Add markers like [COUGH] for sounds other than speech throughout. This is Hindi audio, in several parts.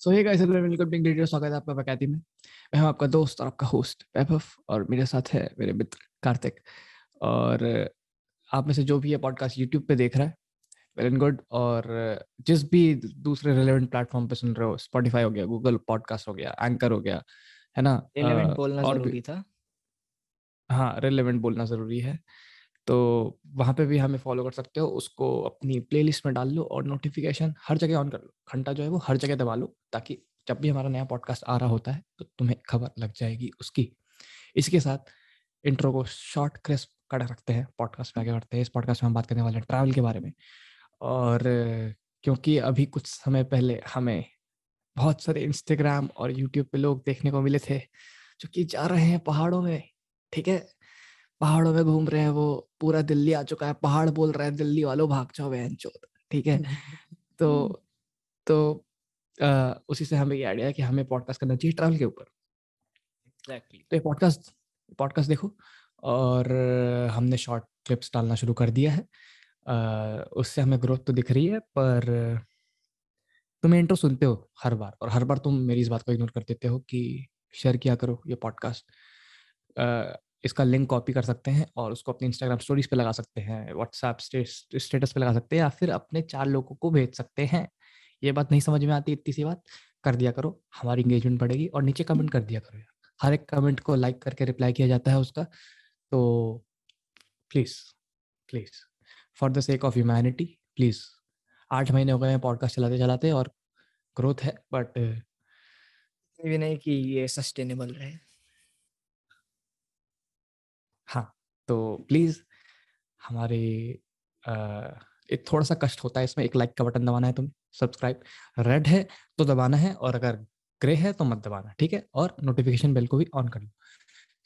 So hey guys hello welcome to video स्वागत है आपका बकैती में मैं हूँ आपका दोस्त और आपका होस्ट वैभव और मेरे साथ है मेरे मित्र कार्तिक। और आप में से जो भी ये पॉडकास्ट यूट्यूब पे देख रहा है वेल एंड गुड और जिस भी दूसरे रिलेवेंट प्लेटफॉर्म पे सुन रहे हो स्पॉटिफाई हो गया गूगल पॉडकास्ट हो गया एंकर हो गया है ना? रिलेवेंट बोलना ज़रूरी था। हाँ रिलेवेंट बोलना ज़रूरी है। तो वहाँ पे भी हमें फॉलो कर सकते हो, उसको अपनी प्लेलिस्ट में डाल लो और नोटिफिकेशन हर जगह ऑन कर लो। घंटा जो है वो हर जगह दबा लो, ताकि जब भी हमारा नया पॉडकास्ट आ रहा होता है तो तुम्हें खबर लग जाएगी उसकी। इसके साथ इंट्रो को शॉर्ट, क्रिस्प कट रखते हैं, पॉडकास्ट में आगे बढ़ते हैं। इस पॉडकास्ट में हम बात करने वाले हैं ट्रैवल के बारे में। और क्योंकि अभी कुछ समय पहले हमें बहुत सारे इंस्टाग्राम और यूट्यूब पे लोग देखने को मिले थे, जो कि जा रहे हैं पहाड़ों में, ठीक है? पहाड़ों में घूम रहे हैं वो पूरा दिल्ली आ चुका है पहाड़ बोल रहे हैं दिल्ली वालों भाग जाओ बहन चोद ठीक है? [LAUGHS] तो तो आ, उसी से हमें ये आइडिया कि हमें पॉडकास्ट करना चाहिए ट्रैवल के ऊपर। एग्जैक्टली तो ये पॉडकास्ट पॉडकास्ट देखो और हमने शॉर्ट क्लिप्स डालना शुरू कर दिया है। आ, उससे हमें ग्रोथ तो दिख रही है पर तुम इंट्रो सुनते हो हर बार और हर बार तुम मेरी इस बात को इग्नोर कर देते हो कि शेयर किया करो ये पॉडकास्ट इसका लिंक कॉपी कर सकते हैं और उसको अपने इंस्टाग्राम स्टोरीज पे लगा सकते हैं व्हाट्सएप स्टेटस पे लगा सकते हैं या फिर अपने चार लोगों को भेज सकते हैं। ये बात नहीं समझ में आती इतनी सी बात कर दिया करो हमारी इंगेजमेंट बढ़ेगी और नीचे कमेंट कर दिया करो यार। हर एक कमेंट को लाइक करके रिप्लाई किया जाता है उसका तो please please for the sake of humanity please आठ महीने हो गए हैं पॉडकास्ट चलाते चलाते और ग्रोथ है बट भी नहीं कि ये सस्टेनेबल रहे हाँ तो प्लीज़ हमारे एक थोड़ा सा कष्ट होता है इसमें, एक लाइक का बटन दबाना है तुम्हें सब्सक्राइब रेड है तो दबाना है और अगर ग्रे है तो मत दबाना, ठीक है? और नोटिफिकेशन बेल को भी ऑन कर लो।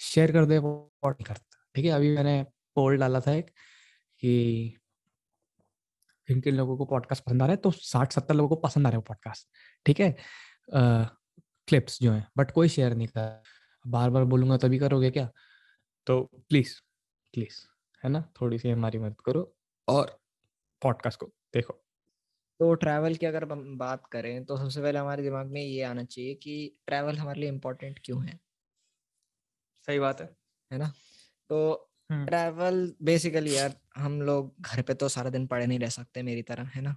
शेयर कर दे वो और करता, ठीक है? अभी मैंने पोल डाला था एक कि किन किन लोगों को पॉडकास्ट पसंद आ रहा है तो साठ सत्तर लोगों को पसंद आ रहे है पॉडकास्ट ठीक है? क्लिप्स जो है बट कोई शेयर नहीं कर बार बार बोलूँगा तभी करोगे क्या? तो प्लीज़ प्लीज़ है ना? थोड़ी सी हमारी मदद करो और पॉडकास्ट को देखो। तो ट्रैवल की अगर हम बात करें तो सबसे पहले हमारे दिमाग में ये आना चाहिए कि ट्रैवल हमारे लिए इम्पोर्टेंट क्यों है? सही बात है। है ना? तो ट्रैवल बेसिकली यार हम लोग घर पे तो सारा दिन पड़े नहीं रह सकते मेरी तरह है ना?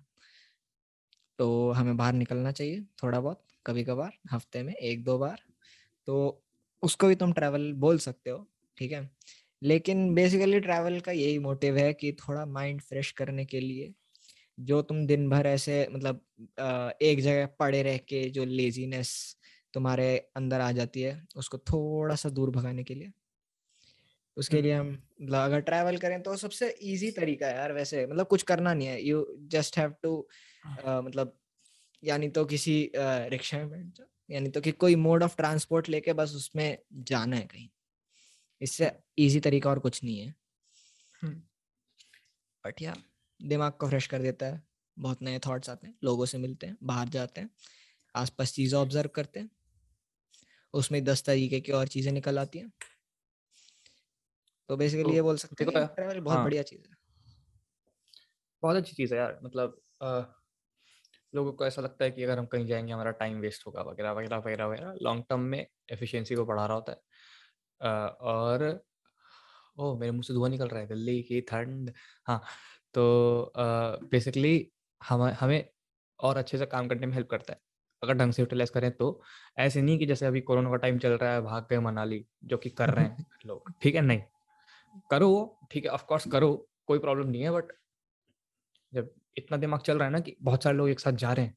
तो हमें बाहर निकलना चाहिए थोड़ा बहुत कभी कभार हफ़्ते में एक दो बार। तो उसको भी तुम ट्रैवल बोल सकते हो ठीक है? लेकिन बेसिकली ट्रैवल का यही मोटिव है कि थोड़ा माइंड फ्रेश करने के लिए जो तुम दिन भर ऐसे मतलब एक जगह पड़े रह के जो लेजीनेस तुम्हारे अंदर आ जाती है उसको थोड़ा सा दूर भगाने के लिए। उसके लिए हम मतलब अगर ट्रैवल करें तो सबसे इजी तरीका है यार वैसे मतलब कुछ करना नहीं है। यू जस्ट हैव टू मतलब यानी तो किसी रिक्शा में बैठ जाओ यानी तो कि कोई मोड ऑफ़ ट्रांसपोर्ट लेके बस उसमें जाना है कहीं। इससे इजी तरीका और कुछ नहीं है। बट या दिमाग को फ्रेश कर देता है। बहुत नए थॉट्स आते हैं लोगों से मिलते हैं बाहर जाते हैं आसपास चीज़ें ऑब्ज़र्व करते हैं। उसमें दस तरीके की और चीज़ें निकल आती हैं। तो बेसिकली तो, ये बोल सकते हैं ट्रैवल बहुत हाँ, बढ़िया चीज़ है। बहुत अच्छी चीज़ है यार मतलब आ, लोगों को ऐसा लगता है कि अगर हम कहीं जाएँगे हमारा टाइम वेस्ट होगा वगैरह वगैरह वगैरह वगैरह। लॉन्ग टर्म में एफिशिएंसी को बढ़ा रहा होता है। और ओह मेरे मुँह से धुआँ निकल रहा है दिल्ली की ठंड। हाँ तो बेसिकली हम हमें और अच्छे से काम करने में हेल्प करता है। अगर ढंग से यूटिलाइज करें तो। ऐसे नहीं कि जैसे अभी कोरोना का टाइम चल रहा है भाग गए मनाली जो कि कर रहे हैं [LAUGHS] लोग। ठीक है नहीं? करो ठीक है ऑफकोर्स करो कोई प्रॉब्लम नहीं है बट जब इतना दिमाग चल रहा है ना कि बहुत सारे लोग एक साथ जा रहे हैं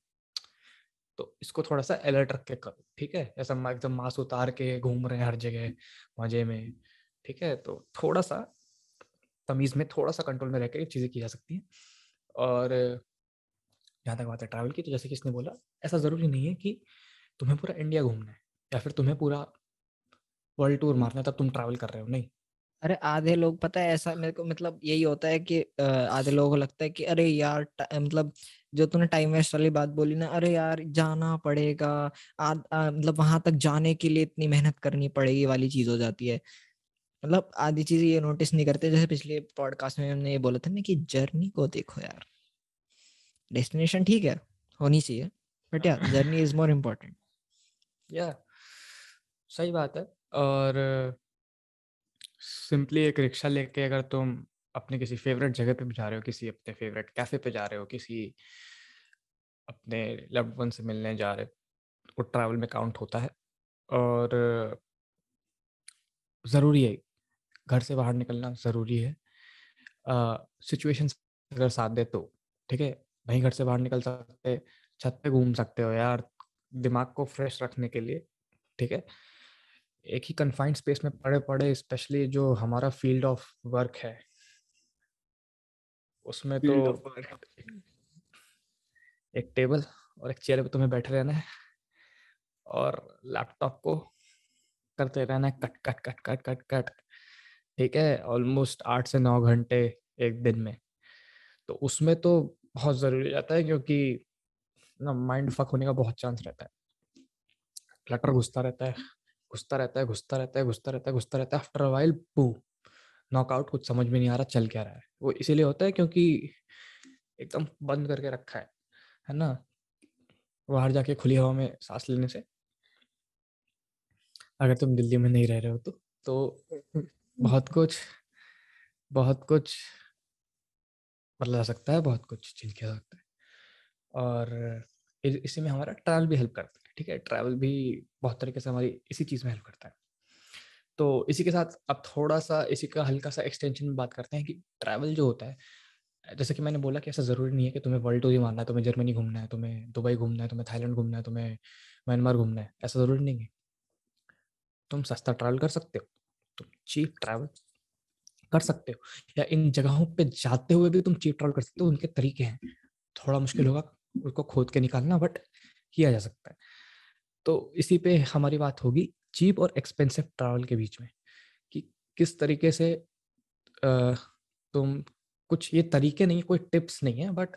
तो इसको थोड़ा सा अलर्ट रख के करो, ठीक है? ऐसा एकदम मास्क उतार के घूम रहे हैं हर जगह, मज़े में, ठीक है? तो थोड़ा सा तमीज़ में थोड़ा सा कंट्रोल में रह कर चीज़ें की जा सकती हैं। और जहाँ तक बात है ट्रैवल की तो जैसे किसने बोला, ऐसा ज़रूरी नहीं है कि तुम्हें पूरा इंडिया घूमना है या फिर तुम्हें पूरा वर्ल्ड टूर मारना है तब तुम ट्रैवल कर रहे हो, नहीं। अरे आधे लोग पता है ऐसा मेरे को मतलब यही होता है कि आधे लोगों को लगता है कि अरे यार मतलब जो तूने टाइम वेस्ट वाली बात बोली ना अरे यार जाना पड़ेगा आद, आ, मतलब वहाँ तक जाने के लिए इतनी मेहनत करनी पड़ेगी वाली चीज़ हो जाती है। मतलब आधी चीज़ें ये नोटिस नहीं करते जैसे पिछले पॉडकास्ट में हमने ये बोला था ना कि जर्नी को देखो यार। डेस्टिनेशन ठीक है होनी चाहिए बट यार जर्नी इज़ मोर इम्पोर्टेंट या सही बात है और सिंपली एक रिक्शा लेके अगर तुम अपने किसी फेवरेट जगह पे भी जा रहे हो, किसी अपने फेवरेट कैफ़े पे जा रहे हो, किसी अपने लव्ड वन से मिलने जा रहे हो, वो ट्रैवल में काउंट होता है। और ज़रूरी है, घर से बाहर निकलना ज़रूरी है। सिचुएशन अगर साथ दे तो ठीक है? नहीं घर से बाहर निकल सकते, छत पे घूम सकते हो यार, दिमाग को फ्रेश रखने के लिए, ठीक है? एक ही कन्फाइंड स्पेस में पड़े पड़े स्पेशली जो हमारा फ़ील्ड ऑफ़ वर्क है। उसमें तो एक टेबल और एक चेयर पे तुम्हें बैठे रहना है और लैपटॉप को करते रहना है cut cut cut cut cut cut ठीक है? ऑलमोस्ट आठ से नौ घंटे एक दिन में। तो उसमें तो बहुत ज़रूरी जाता है क्योंकि ना माइंड फक होने का बहुत चांस रहता है। क्लटर घुसता रहता है। घुसता रहता है घुसता रहता है घुसता रहता है घुसता रहता है आफ्टर वाइल पू नॉकआउट कुछ समझ में नहीं आ रहा चल क्या रहा है। वो इसीलिए होता है क्योंकि एकदम बंद करके रखा है है ना? बाहर जाके खुली हवा में सांस लेने से। अगर तुम दिल्ली में नहीं रह रहे हो तो तो [LAUGHS] बहुत कुछ बहुत कुछ बदला जा सकता है बहुत कुछ चिल किया सकता है। और इसी में हमारा ट्रैवल भी हेल्प करता है। ठीक है ट्रैवल भी बहुत तरीके से हमारी इसी चीज़ में हेल्प करता है। तो इसी के साथ अब थोड़ा सा इसी का हल्का सा एक्सटेंशन में बात करते हैं कि ट्रैवल जो होता है, जैसे कि मैंने बोला कि ऐसा ज़रूरी नहीं है कि तुम्हें वर्ल्ड टूर ही मारना है, तुम्हें जर्मनी घूमना है, तुम्हें दुबई घूमना है, तुम्हें थाईलैंड घूमना है, तुम्हें म्यांमार घूमना है, ऐसा ज़रूरी नहीं है। तुम सस्ता ट्रैवल कर सकते हो, तुम चीप ट्रैवल कर सकते हो, या इन जगहों पे जाते हुए भी तुम चीप ट्रैवल कर सकते हो, उनके तरीके हैं। थोड़ा मुश्किल होगा उसको खोद के निकालना बट किया जा सकता है। तो इसी पे हमारी बात होगी चीप और एक्सपेंसिव ट्रैवल के बीच में कि किस तरीके से तुम कुछ ये तरीके नहीं कोई टिप्स नहीं है बट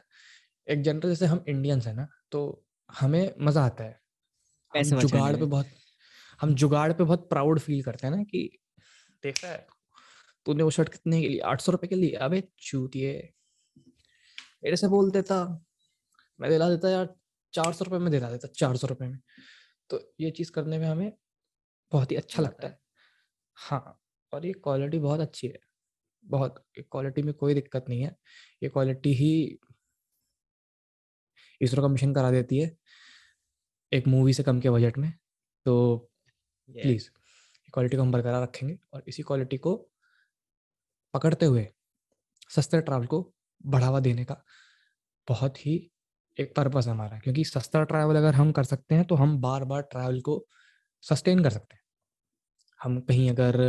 एक जनरल जैसे हम इंडियंस हैं ना तो हमें मज़ा आता है। हम जुगाड़ पे बहुत हम जुगाड़ पे बहुत प्राउड फील करते हैं ना कि देख है तूने वो शर्ट कितने के लिए आठ सौ रुपए के लिए? अबे चूतिए मेरे से बोल देता मैं दिला देता यार चार सौ रुपए में दिला देता चार सौ रुपए में। तो ये चीज़ करने में हमें बहुत ही अच्छा लगता है। हाँ। और ये क्वालिटी बहुत अच्छी है। बहुत क्वालिटी में कोई दिक्कत नहीं है। ये क्वालिटी ही इसरो का मिशन करा देती है एक मूवी से कम के बजट में। तो प्लीज़ क्वालिटी को हम बरकरार रखेंगे और इसी क्वालिटी को पकड़ते हुए सस्ते ट्रैवल को बढ़ावा देने का बहुत ही एक पर्पस हमारा, क्योंकि सस्ता ट्रैवल अगर हम कर सकते हैं तो हम बार बार ट्रैवल को सस्टेन कर सकते हैं। हम कहीं अगर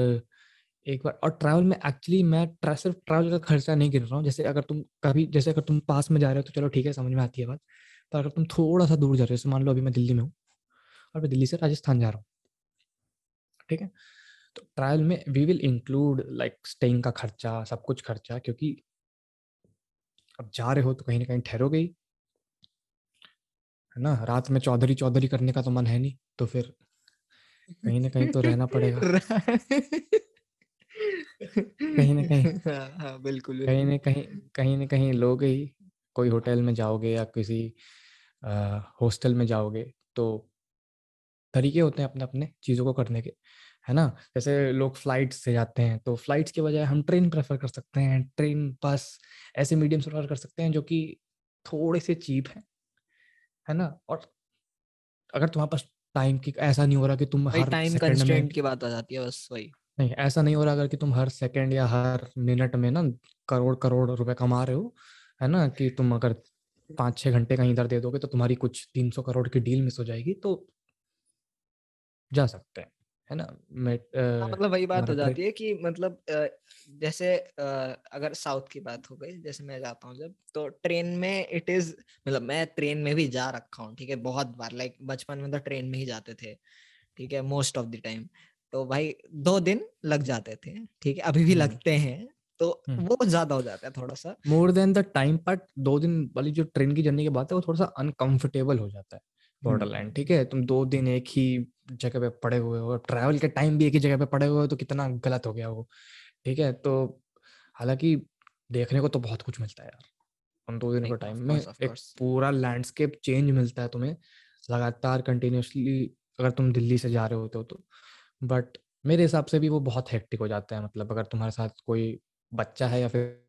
एक बार, और ट्रैवल में एक्चुअली मैं सिर्फ़ ट्रैवल का खर्चा नहीं गिन रहा हूँ, जैसे अगर तुम कभी, जैसे अगर तुम पास में जा रहे हो तो चलो ठीक है, समझ में आती है बात, पर अगर तुम थोड़ा सा दूर जा रहे हो, जैसे मान लो अभी मैं दिल्ली में हूँ, और मैं दिल्ली से राजस्थान जा रहा हूँ, ठीक है तो ट्रायल में we will include like staying का खर्चा, सब कुछ खर्चा, क्योंकि अब जा रहे हो तो कहीं ना कहीं ठहरोगे है ना? रात में चौधरी चौधरी करने का तो मन है नहीं तो फिर कहीं ना कहीं तो रहना पड़ेगा। [LAUGHS] कहीं ना कहीं हाँ, हाँ, बिल्कुल कहीं ना कहीं कहीं ना कहीं लोग ही कोई होटल में जाओगे या किसी हॉस्टल में जाओगे तो तरीके होते हैं अपने अपने चीज़ों को करने के है ना? जैसे लोग फ़्लाइट से जाते हैं तो फ्लाइट्स के बजाय हम ट्रेन प्रेफर कर सकते हैं ट्रेन बस ऐसे मीडियम प्रेफर कर सकते हैं जो कि थोड़े से चीप हैं। है ना? और अगर तुम्हारे पास टाइम की ऐसा नहीं हो रहा कि तुम हर टाइम कंस्ट्रेंट की बात आ जाती है बस वही। नहीं ऐसा नहीं हो रहा अगर कि तुम हर सेकंड या हर मिनट में ना करोड़ करोड़ रुपए कमा रहे हो है ना? कि तुम अगर पाँच छह घंटे कहीं इधर दे दोगे तो तुम्हारी कुछ तीन सौ करोड़ की डील मिस हो जाएगी तो जा सकते हैं। है ना? मैं हाँ, मतलब वही बात हो जाती है कि मतलब जैसे अगर साउथ की बात हो गई जैसे मैं जाता हूँ जब तो ट्रेन में इट इज़ मतलब मैं ट्रेन में भी जा रखा हूँ ठीक है? बहुत बार लाइक बचपन में तो ट्रेन में ही जाते थे ठीक है? मोस्ट ऑफ़ द टाइम तो भाई दो दिन लग जाते थे ठीक है? अभी भी हम्म। लगते हैं तो हम्म। वो ज़्यादा हो जाता है थोड़ा सा more than the time but दो दिन वाली जो ट्रेन की जर्नी की बात है वो थोड़ा सा अनकंफर्टेबल हो जाता है। बॉर्डर लाइन ठीक है? तुम दो दिन एक ही जगह पे पड़े हुए हो ट्रैवल के टाइम भी एक ही जगह पे पड़े हुए हो तो कितना गलत हो गया वो ठीक है? तो हालाँकि देखने को तो बहुत कुछ मिलता है यार उन दो दिनों के टाइम में एक पूरा लैंडस्केप चेंज मिलता है तुम्हें लगातार कंटिन्यूसली अगर तुम दिल्ली से जा रहे होते हो तो। बट मेरे हिसाब से भी वो बहुत हेक्टिक हो जाता है मतलब अगर तुम्हारे साथ कोई बच्चा है या फिर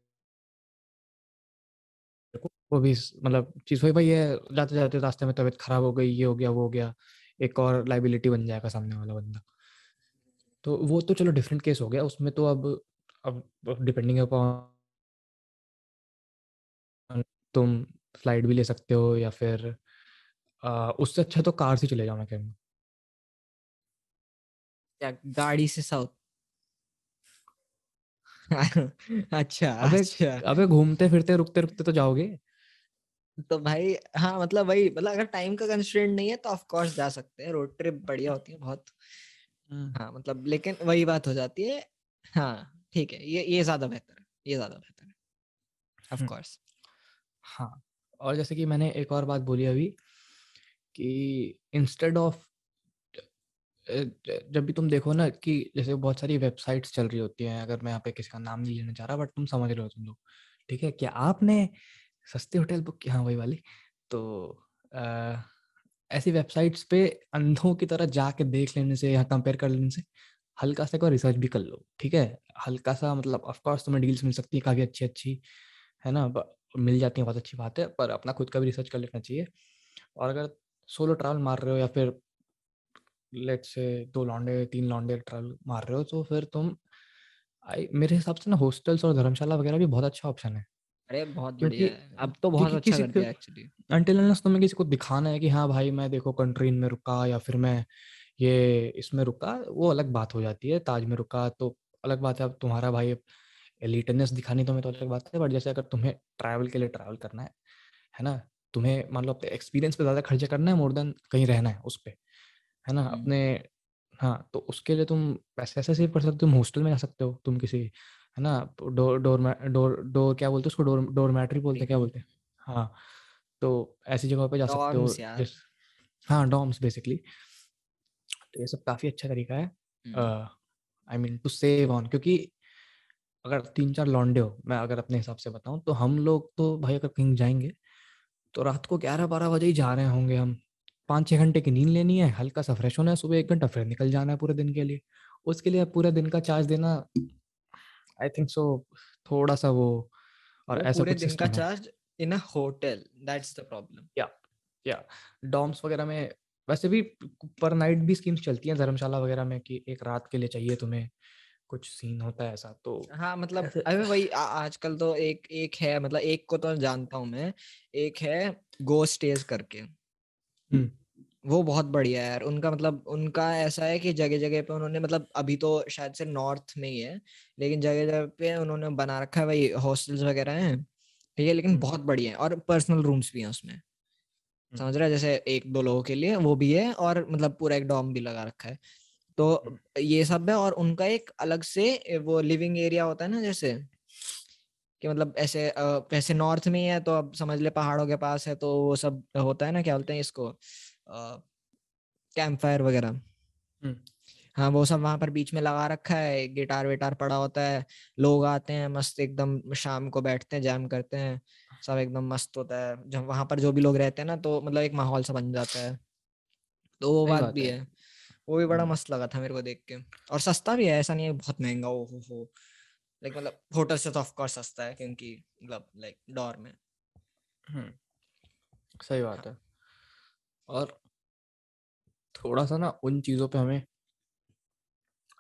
वो भी मतलब चीज़ वही भाई है जाते जाते रास्ते में तबीयत खराब हो गई, ये हो गया, वो हो गया, एक और लाइबिलिटी बन जाएगा सामने वाला बंदा। तो वो तो चलो डिफरेंट केस हो गया, उसमें तो अब अब डिपेंडिंग अपॉन तुम फ़्लाइट भी ले सकते हो या फिर उससे अच्छा तो कार से चले जाओ मैं कहूँगा। गाड़ी से साउथ। अच्छा अबे अच्छा। अबे घूमते फिरते रुकते रुकते तो जाओगे? तो भाई हाँ मतलब वही मतलब अगर टाइम का कंस्ट्रेंट नहीं है तो ऑफ़ कोर्स जा सकते हैं। रोड ट्रिप बढ़िया होती है बहुत। हाँ। मतलब लेकिन वही बात हो जाती है हाँ ठीक है ये ये ज़्यादा बेहतर है ये ज़्यादा बेहतर है। ऑफ़ कोर्स हाँ और जैसे कि मैंने एक और बात बोली अभी कि इंस्टेड ऑफ़ जब भी तुम देखो ना कि जैसे बहुत सारी वेबसाइट्स चल रही होती हैं अगर मैं यहाँ पे किसी का नाम नहीं लेना चाह रहा बट तुम समझ रहे हो तुम लोग ठीक है? क्या आपने सस्ती होटल बुक की? हाँ वही वाली। तो आ, ऐसी वेबसाइट्स पे अंधों की तरह जाके देख लेने से या कंपेयर कर लेने से हल्का सा एक रिसर्च भी कर लो ठीक है? हल्का सा मतलब ऑफकोर्स तुम्हें डील्स मिल सकती है काफ़ी अच्छी अच्छी है ना? मिल जाती है बहुत अच्छी बात है पर अपना खुद का भी रिसर्च कर लेना चाहिए। और अगर सोलो ट्रैवल मार रहे हो या फिर लेट से दो लॉन्डे तीन लॉन्डे ट्रैवल मार रहे हो तो फिर तुम आई मेरे हिसाब से ना हॉस्टल्स और धर्मशाला वगैरह भी बहुत अच्छा ऑप्शन है। अरे बहुत बढ़िया अब तो बहुत अच्छा कर दिया एक्चुअली अनलेस तुम्हें किसी को दिखाना है कि हाँ भाई मैं देखो कंट्रीन में रुका या फिर मैं ये इसमें रुका वो अलग बात हो जाती है ताज में रुका तो अलग बात है। अब तुम्हारा भाई एलिटनेस दिखानी तुम्हें तो अलग बात है बट जैसे अगर तुम्हें ट्रैवल के लिए ट्रैवल करना है है ना? तुम्हें मान लो अपने एक्सपीरियंस पे ज़्यादा खर्चा करना है मोर देन कहीं रहना है उस पर है ना? हम्म। अपने हाँ तो उसके लिए तुम पैसे ऐसे सेव कर सकते हो तुम हॉस्टल में जा सकते हो तुम किसी है ना? डोर डोर डोर डोर क्या बोलते हैं उसको? डोर डोरमेट्री बोलते हैं क्या बोलते हैं? हाँ तो ऐसी जगह पे जा सकते हो जिस हाँ डॉम्स बेसिकली। तो ये सब काफ़ी अच्छा तरीका है। I mean to save on क्योंकि अगर तीन चार लॉन्डे हो मैं अगर अपने हिसाब से बताऊँ तो हम लोग तो भाई अगर कहीं जाएँगे तो रात को ग्यारह बारह बजे ही जा रहे होंगे हम। पाँच छः घंटे की नींद लेनी है हल्का सा फ्रेश होना है सुबह एक घंटा फिर निकल जाना है पूरे दिन के लिए। उसके लिए पूरे दिन का चार्ज देना आई थिंक सो थोड़ा सा वो और ऐसा पूरे दिन का charge in a hotel that's the problem या या। डॉम्स वगैरह में वैसे भी पर नाइट भी स्कीम्स चलती हैं धर्मशाला वगैरह में कि एक रात के लिए चाहिए तुम्हें कुछ सीन होता है ऐसा तो हाँ मतलब अरे वही आजकल तो एक एक है मतलब एक को तो जानता हूँ मैं एक है गो स्टेज करके। वो बहुत बढ़िया है यार उनका मतलब उनका ऐसा है कि जगह जगह पे उन्होंने मतलब अभी तो शायद से नॉर्थ में ही है लेकिन जगह जगह पे उन्होंने बना रखा है वही हॉस्टल्स वगैरह हैं ठीक है लेकिन बहुत बढ़िया है और पर्सनल रूम्स भी हैं उसमें। समझ रहा है? जैसे एक दो लोगों के लिए वो भी है और मतलब पूरा एक डॉम भी लगा रखा है। तो ये सब है और उनका एक अलग से वो लिविंग एरिया होता है ना जैसे कि मतलब ऐसे ऐसे नॉर्थ में ही है तो अब समझ ले पहाड़ों के पास है तो वो सब होता है ना क्या बोलते हैं इसको कैंप फायर वगैरह। हाँ। वो सब वहाँ पर बीच में लगा रखा है गिटार विटार पड़ा होता है लोग आते हैं मस्त एकदम शाम को बैठते हैं जैम करते हैं सब एकदम मस्त होता है। जब वहाँ पर जो भी लोग रहते हैं ना तो मतलब एक माहौल सा बन जाता है। तो वो बात, भी है। वो भी बड़ा मस्त लगा था मेरे को देख के। और सस्ता भी है ऐसा नहीं है बहुत महँगा हो हो हो। लाइक मतलब होटल से तो ऑफ़ कोर्स सस्ता है क्योंकि मतलब लाइक डॉर में। हम्म सही बात है। और थोड़ा सा ना उन चीज़ों पे हमें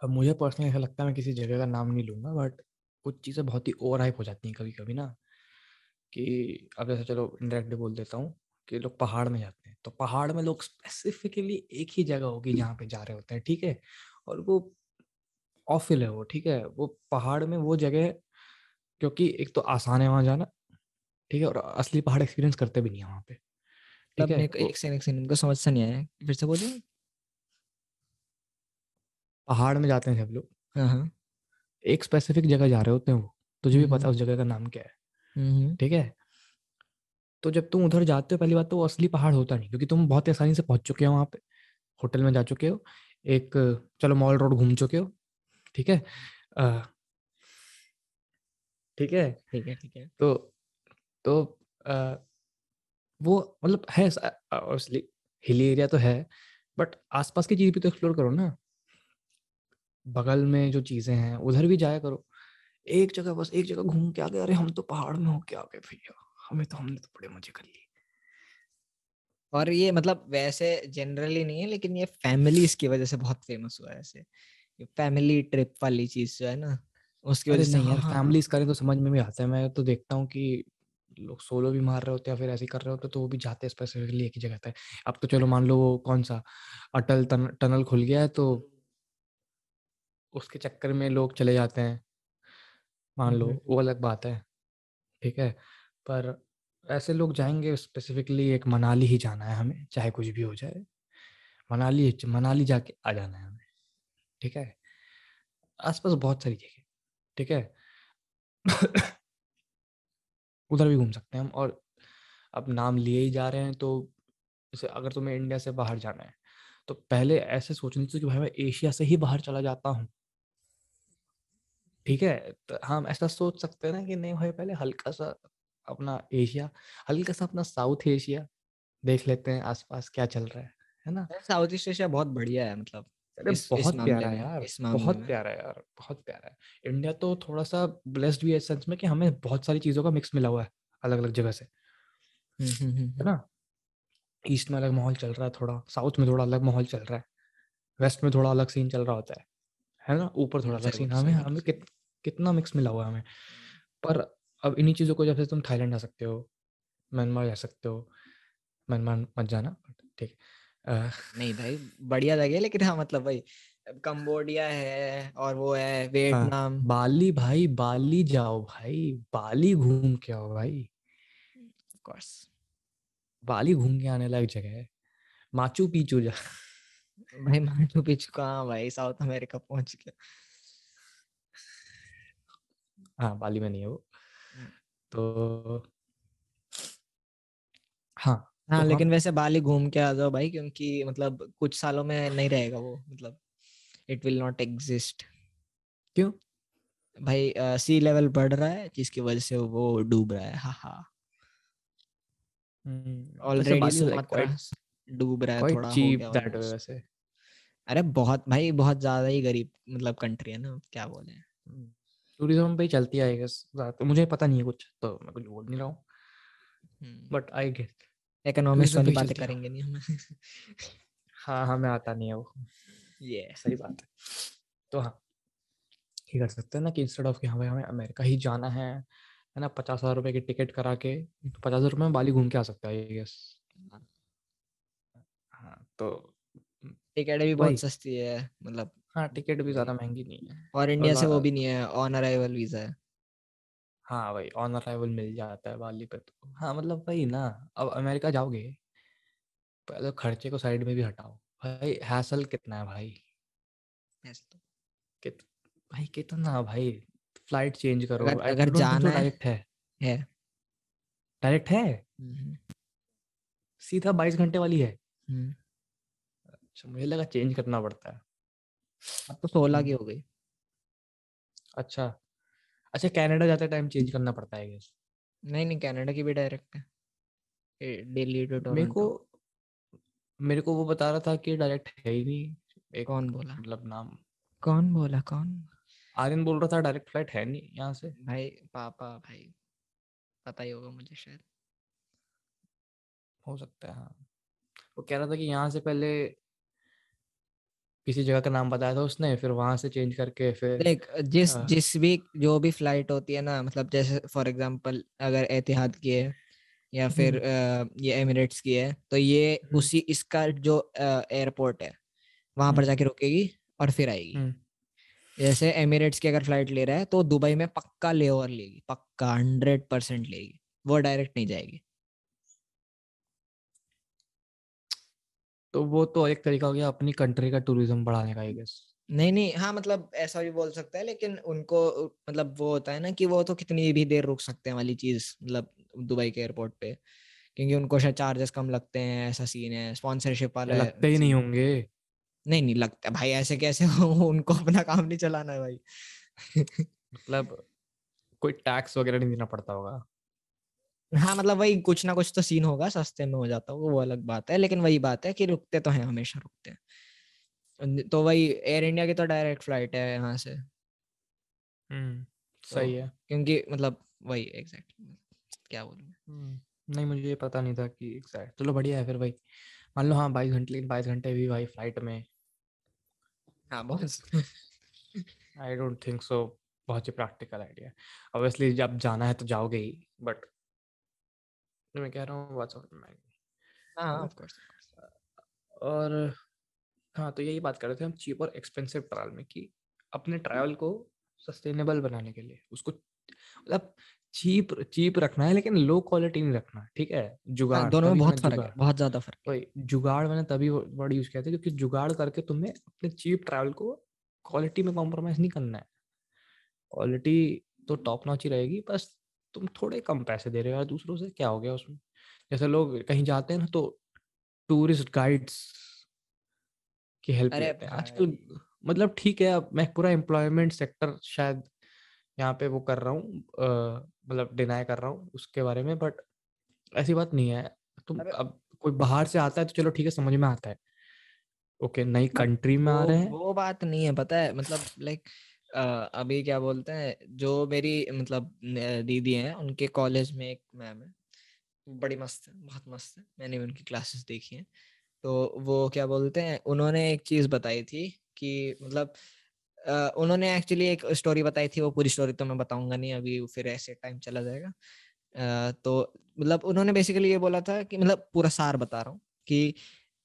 अब मुझे पर्सनली ऐसा लगता है मैं किसी जगह का नाम नहीं लूँगा बट कुछ चीज़ें बहुत ही ओवर हाइप हो जाती हैं कभी कभी ना कि अब जैसे चलो इंडायरेक्टली बोल देता हूँ कि लोग पहाड़ में जाते हैं तो पहाड़ में लोग स्पेसिफिकली एक ही जगह होगी जहाँ पे जा रहे होते हैं ठीक है? और वो ऑफिल है वो ठीक है? वो पहाड़ में वो जगह क्योंकि एक तो आसान है वहाँ जाना ठीक है? और असली पहाड़ एक्सपीरियंस करते भी नहीं है वहाँ पे ठीक है? एक, एक सेकंड एक सेकंड को समझ से नहीं आया। फिर से बोलिए। पहाड़ में जाते हैं सब लोग। हाँ, हाँ। एक स्पेसिफिक जगह जा रहे होते हैं वो तुझे भी पता है उस जगह का नाम क्या है ठीक है? तो जब तुम उधर जाते हो पहली बात तो वो असली पहाड़ होता नहीं क्योंकि तुम बहुत आसानी से पहुँच चुके हो वहाँ पे होटल में जा चुके हो एक चलो मॉल रोड घूम चुके हो ठीक है? ठीक है? ठीक है ठीक है। तो तो आ, वो मतलब है ऑब्वियसली हिली एरिया तो है बट आसपास की चीज़ भी तो एक्सप्लोर करो ना। बगल में जो चीज़ें हैं उधर भी जाया करो। एक जगह बस एक जगह घूम के आ गए अरे हम तो पहाड़ में हो के आ गए भैया हमें तो हमने तो बड़े मज़े कर लिए। और ये मतलब वैसे जनरली नहीं है लेकिन ये फैमिलीज़ की वजह से बहुत फ़ेमस हुआ है ऐसे। फैमिली ट्रिप वाली चीज़ जो है ना उसकी वजह से नहीं यार हाँ फैमिलीज़ करें तो समझ में भी आता है मैं तो देखता हूँ कि लोग सोलो भी मार रहे होते हैं या फिर ऐसे कर रहे होते तो वो भी जाते हैं स्पेसिफिकली एक ही जगह पे। अब तो चलो मान लो वो कौन सा अटल टनल खुल गया है तो उसके चक्कर में लोग चले जाते हैं। मान लो वो अलग बात है ठीक है? पर ऐसे लोग जाएँगे स्पेसिफिकली एक मनाली ही जाना है हमें चाहे कुछ भी हो जाए। मनाली मनाली जाके आ जाना है हमें। ठीक है? आसपास बहुत सारी जगह, ठीक है? [COUGHS] उधर भी घूम सकते हैं हम और अब नाम लिए ही जा रहे हैं तो जैसे अगर तुम्हें इंडिया से बाहर जाना है तो पहले ऐसे सोचना चाहिए कि भाई मैं एशिया से ही बाहर चला जाता हूँ। ठीक है? तो हम ऐसा सोच सकते हैं ना कि नहीं भाई, पहले हल्का सा अपना एशिया हल्का सा अपना साउथ एशिया देख लेते हैं आसपास क्या चल रहा है है ना? साउथ ईस्ट एशिया बहुत बढ़िया है मतलब। इस, बहुत इस प्यारा है यार इस बहुत में। प्यारा है यार बहुत प्यारा है। इंडिया तो थोड़ा सा ब्लेस्ड भी है सेंस में कि हमें बहुत सारी चीज़ों का मिक्स मिला हुआ है अलग अलग जगह से। है ना? ईस्ट में अलग माहौल चल रहा है थोड़ा साउथ में थोड़ा अलग माहौल चल रहा है वेस्ट में थोड़ा अलग सीन चल रहा होता है है ना? ऊपर थोड़ा अलग सीन हमें हमें कित, कितना मिक्स मिला हुआ है हमें। पर अब इन्हीं चीज़ों को जब से तुम थाईलैंड जा सकते हो म्यांमार जा सकते हो म्यांमार मत जाना ठीक नहीं भाई बढ़िया जगह लेकिन हाँ मतलब भाई कंबोडिया है और वो है हाँ, वियतनाम। बाली भाई बाली जाओ भाई बाली घूम के आओ भाई। कोर्स बाली घूम के आने लायक जगह है। माचू पीचू जा। भाई माचू पीचू कहाँ भाई? साउथ अमेरिका पहुँच गया। हाँ बाली में नहीं है वो। तो हाँ। हाँ तो लेकिन वैसे बाली घूम के आ जाओ भाई क्योंकि मतलब कुछ सालों में नहीं रहेगा वो मतलब इट विल नॉट एग्जिस्ट क्यों? भाई सी uh, लेवल बढ़ रहा है जिसकी वजह से वो डूब रहा है हाँ हाँ। ऑलरेडी डूब रहा है थोड़ा चीप दैट वैसे अरे बहुत भाई बहुत ज़्यादा ही गरीब मतलब कंट्री है ना क्या बोले। टूरिज़्म पे चलती है मुझे पता नहीं है कुछ तो मैं कुछ बोल नहीं रहा हूँ। बट आई गेट इकोनॉमिक्स वाली बातें करेंगे नहीं हम। हाँ हमें आता नहीं है। वो ये सही बात है। तो हाँ। ये कर सकते हैं ना कि इंस्टेड ऑफ़ कि हाँ भाई हमें अमेरिका ही जाना है है ना पचास हज़ार रुपए की टिकट करा के तो पचास हज़ार रुपये में बाली घूम के आ सकता है ये हाँ तो टिकट भी बहुत सस्ती है मतलब हाँ टिकट भी ज़्यादा महँगी नहीं है। और इंडिया से वो भी नहीं है ऑन अराइवल वीज़ा है। हाँ भाई ऑन अराइवल मिल जाता है बाली पे तो। हाँ मतलब भाई ना अब अमेरिका जाओगे पहले खर्चे को साइड में भी हटाओ। भाई हैसल कितना है भाई? कित भाई कितना भाई? फ़्लाइट चेंज करो अगर, अगर जाना है डायरेक्ट है। है। डायरेक्ट है? हम्म। सीधा बाईस घंटे वाली है? हम्म। अच्छा मुझे लगा चेंज करना पड़ता है। अब तो सोलह की हम्म। हो गई। अच्छा। अच्छा कनाडा जाते टाइम चेंज करना पड़ता है गेस नहीं नहीं कनाडा की भी डायरेक्ट है। दिल्ली टू मेरे को मेरे को वो बता रहा था कि डायरेक्ट है ही नहीं। एक कौन बोला? मतलब नाम। कौन बोला? कौन? आर्यन बोल रहा था डायरेक्ट फ़्लाइट है नहीं यहाँ से। भाई पापा भाई। पता ही होगा मुझे शायद। हो सकता है हाँ। वो कह रहा था कि यहाँ से पहले किसी जगह का नाम बताया था उसने फिर वहाँ से चेंज करके फिर देख जिस आ, जिस भी जो भी फ़्लाइट होती है ना मतलब जैसे फॉर एग्जांपल अगर एतिहाद की है या फिर आ, ये एमिरेट्स की है तो ये उसी इसका जो एयरपोर्ट है वहाँ पर जाके रुकेगी और फिर आएगी। जैसे एमिरेट्स की अगर फ़्लाइट ले रहा है तो दुबई में पक्का ले ओवर लेगी पक्का हंड्रेड परसेंट लेगी वो डायरेक्ट नहीं जाएगी। तो वो तो एक तरीका हो गया अपनी कंट्री का टूरिज़्म बढ़ाने का आई गेस नहीं नहीं हाँ मतलब ऐसा भी बोल सकता है लेकिन उनको मतलब वो होता है ना कि वो तो कितनी भी देर रुक सकते हैं वाली चीज़ मतलब दुबई के एयरपोर्ट पे क्योंकि उनको शायद चार्जेस कम लगते हैं ऐसा सीन है स्पॉन्सरशिप वाला लगते ही नहीं होंगे। नहीं नहीं लगता भाई ऐसे कैसे हो उनको अपना काम नहीं चलाना है भाई। मतलब कोई टैक्स वगैरह नहीं देना पड़ता होगा। हाँ मतलब वही कुछ ना कुछ तो सीन होगा सस्ते में हो जाता होगा वो अलग बात है लेकिन वही बात है कि रुकते तो हैं हमेशा रुकते हैं। तो वही एयर इंडिया की तो डायरेक्ट फ़्लाइट है यहाँ से। हम्म सही तो है। क्योंकि मतलब वही एग्जैक्ट क्या बोलूँ? हम्म, नहीं मुझे ये पता नहीं था कि एग्जैक्ट चलो बढ़िया है फिर भाई मान लो हाँ बाईस घंटे लेकिन बाईस घंटे भी भाई फ़्लाइट में। हाँ बहुत आई डोंट थिंक सो बहुत ही प्रैक्टिकल आइडिया ऑब्वियसली जब जाना है तो जाओगे ही बट मैं कह रहा हूँ व्हाट्स हाँ। ऑफ़ कोर्स और हाँ तो यही बात कर रहे थे हम चीप और एक्सपेंसिव ट्रैवल में कि अपने ट्रैवल को सस्टेनेबल बनाने के लिए उसको मतलब चीप चीप रखना है लेकिन लो क्वालिटी नहीं रखना ठीक है? हाँ, जुगाड़ दोनों में बहुत फ़र्क है बहुत ज़्यादा फ़र्क है। वही जुगाड़ मैंने तभी वर्ड यूज़ किया था क्योंकि जुगाड़ करके तुम्हें अपने चीप ट्रैवल को क्वालिटी में कॉम्प्रोमाइज नहीं करना है। क्वालिटी तो टॉप नॉच ही रहेगी बस तुम थोड़े कम पैसे दे रहे हो यार दूसरों से क्या हो गया उसमें? जैसे लोग कहीं जाते हैं ना तो टूरिस्ट गाइड्स की हेल्प लेते हैं। आजकल मतलब ठीक है अब मैं पूरा एम्प्लॉयमेंट सेक्टर शायद यहाँ पे वो कर रहा हूँ मतलब डिनाई कर रहा हूँ उसके बारे में बट ऐसी बात नहीं है। तुम अबे अब कोई बाहर से आता है तो चलो ठीक है समझ में आता है। ओके नई कंट्री में आ रहे हैं। वो बात नहीं है पता है मतलब लाइक अभी क्या बोलते हैं जो मेरी मतलब दीदी हैं उनके कॉलेज में एक मैम है बड़ी मस्त है बहुत मस्त है मैंने भी उनकी क्लासेस देखी हैं। तो वो क्या बोलते हैं उन्होंने एक चीज़ बताई थी कि मतलब उन्होंने एक्चुअली एक स्टोरी बताई थी वो पूरी स्टोरी तो मैं बताऊँगा नहीं अभी फिर ऐसे टाइम चला जाएगा। अ, तो मतलब उन्होंने बेसिकली ये बोला था कि मतलब पूरा सार बता रहा हूँ कि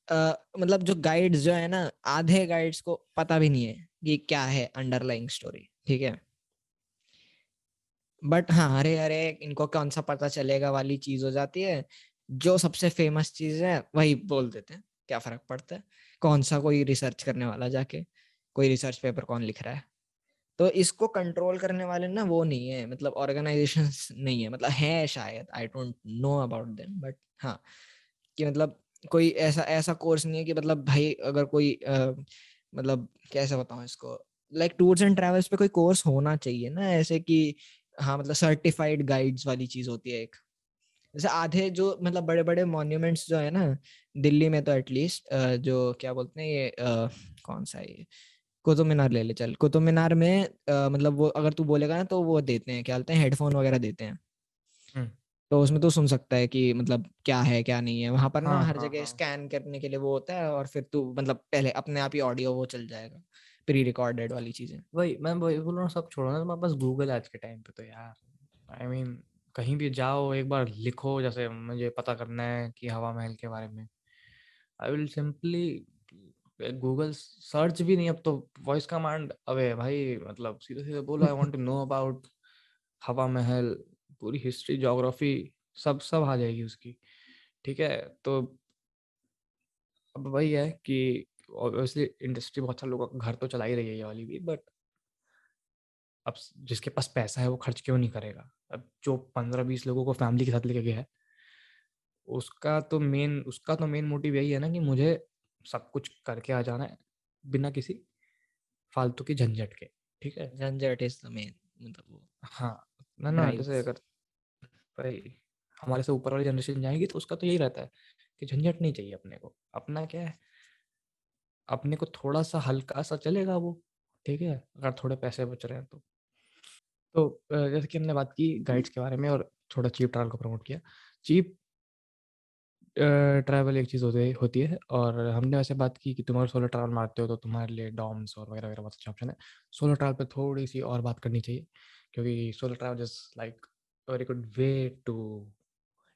अ, मतलब जो गाइड्स जो है ना आधे गाइड्स को पता भी नहीं है। कि क्या है अंडरलाइंग स्टोरी ठीक है? बट हाँ अरे अरे इनको कौन सा पता चलेगा वाली चीज़ हो जाती है। जो सबसे फ़ेमस चीज़ है वही बोल देते हैं क्या फ़र्क पड़ता है? कौन सा कोई रिसर्च करने वाला जाके कोई रिसर्च पेपर कौन लिख रहा है? तो इसको कंट्रोल करने वाले ना वो नहीं है मतलब ऑर्गेनाइजेशन [LAUGHS] नहीं है मतलब है शायद I don't know about them but हाँ कि मतलब कोई ऐसा ऐसा कोर्स नहीं है कि मतलब भाई अगर कोई अ, मतलब कैसे बताऊँ इसको? लाइक टूर्स एंड ट्रैवल्स पे कोई कोर्स होना चाहिए ना ऐसे कि हाँ मतलब सर्टिफाइड गाइड्स वाली चीज़ होती है एक। जैसे आधे जो मतलब बड़े बड़े मॉन्यूमेंट्स जो है ना दिल्ली में तो एटलीस्ट जो क्या बोलते हैं ये अ, कौन सा ये? कुतुब मीनार ले ले चल। कुतुब मीनार में अ, मतलब वो अगर तू बोलेगा ना तो वो देते हैं क्या बोलते हैं हेडफोन वगैरह देते हैं। तो उसमें तो सुन सकता है कि मतलब क्या है क्या नहीं है। वहाँ पर ना हाँ हर हाँ जगह हाँ। स्कैन करने के लिए वो होता है और फिर तू मतलब पहले अपने आप ही ऑडियो वो चल जाएगा प्री रिकॉर्डेड वाली चीज़ें। वही मैं वही बोल रहा हूँ सब छोड़ो ना तुम्हारे पास गूगल आज के टाइम पे तो यार। आई I मीन mean, कहीं भी जाओ एक बार लिखो जैसे मुझे पता करना है कि हवा महल के बारे में। I will simply Google search भी नहीं अब तो वॉइस कमांड अबे भाई मतलब सीधे सीधे बोलो I want to know about Hawa Mahal पूरी हिस्ट्री जोग्राफी सब सब आ जाएगी उसकी ठीक है? तो अब वही है कि ऑब्वियसली इंडस्ट्री बहुत सारे लोगों का घर तो चला ही रही है ये वाली भी बट अब जिसके पास पैसा है वो खर्च क्यों नहीं करेगा? अब जो पंद्रह बीस लोगों को फैमिली के साथ लेके गया है उसका तो मेन उसका तो मेन मोटिव यही है ना कि मुझे सब कुछ करके आ जाना है बिना किसी फालतू की झंझट के ठीक है? झंझट इज़ द मेन मतलब वो हाँ ना ना जैसे अगर भाई, हमारे से ऊपर वाली जनरेशन जाएगी तो उसका तो यही रहता है कि झंझट नहीं चाहिए अपने को। अपना क्या है? अपने को थोड़ा सा हल्का सा चलेगा वो, ठीक है? अगर थोड़े पैसे बच रहे हैं तो। तो जैसे कि हमने बात की गाइड्स के बारे में और थोड़ा चीप ट्रैवल को प्रमोट किया। चीप ट्रैवल एक चीज़ होती होती है और हमने वैसे बात की कि तुम अगर सोलो ट्रैवल मारते हो तो तुम्हारे लिए डॉम्स और वगैरह वगैरह बहुत अच्छा ऑप्शन है। सोलो ट्रैवल पे थोड़ी सी और बात करनी चाहिए, क्योंकि solo travel is like very good way to